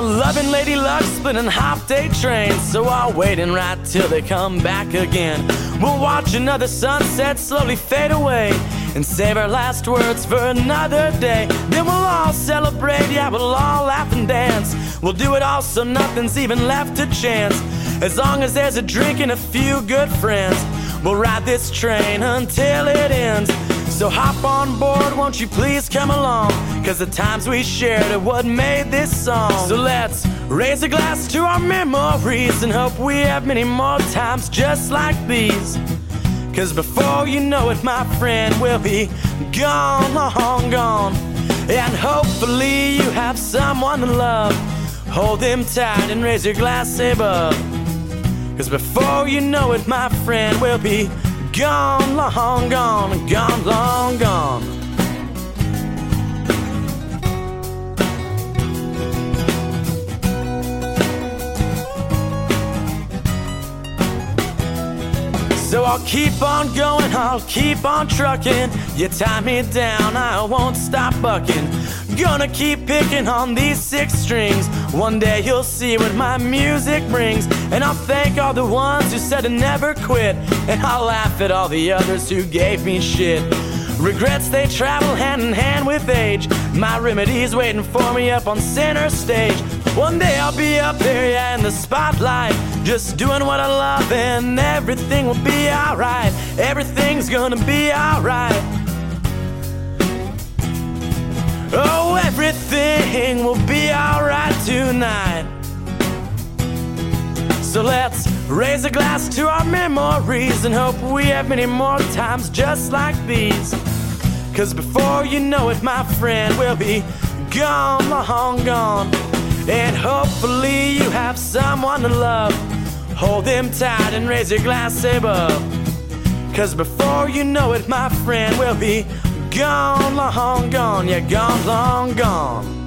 Loving lady luck splitting half day trains. So I'll wait and right till they come back again. We'll watch another sunset slowly fade away and save our last words for another day. Then we'll all celebrate, yeah, we'll all laugh and dance. We'll do it all so nothing's even left to chance. As long as there's a drink and a few good friends, we'll ride this train until it ends. So hop on board, won't you please come along? Cause the times we shared are what made this song. So let's raise a glass to our memories and hope we have many more times just like these. Cause before you know it, my friend, we'll be gone, long gone. And hopefully you have someone to love. Hold them tight and raise your glass above. Cause before you know it, my friend, we'll be Gone, long gone, gone, long gone. So I'll keep on going, I'll keep on trucking. You tie me down, I won't stop bucking. Gonna keep picking on these six strings. One day you'll see what my music brings. And I'll thank all the ones who said to never quit. And I'll laugh at all the others who gave me shit. Regrets they travel hand in hand with age. My remedy's waiting for me up on center stage. One day I'll be up there, yeah, in the spotlight. Just doing what I love, and everything will be alright. Everything's gonna be alright. Oh, everything will be alright tonight. So let's raise a glass to our memories and hope we have many more times just like these. Cause before you know it, my friend, we'll be gone, long gone. And hopefully you have someone to love. Hold them tight and raise your glass above. Cause before you know it, my friend, we'll be Gone, long gone, yeah, gone, long gone.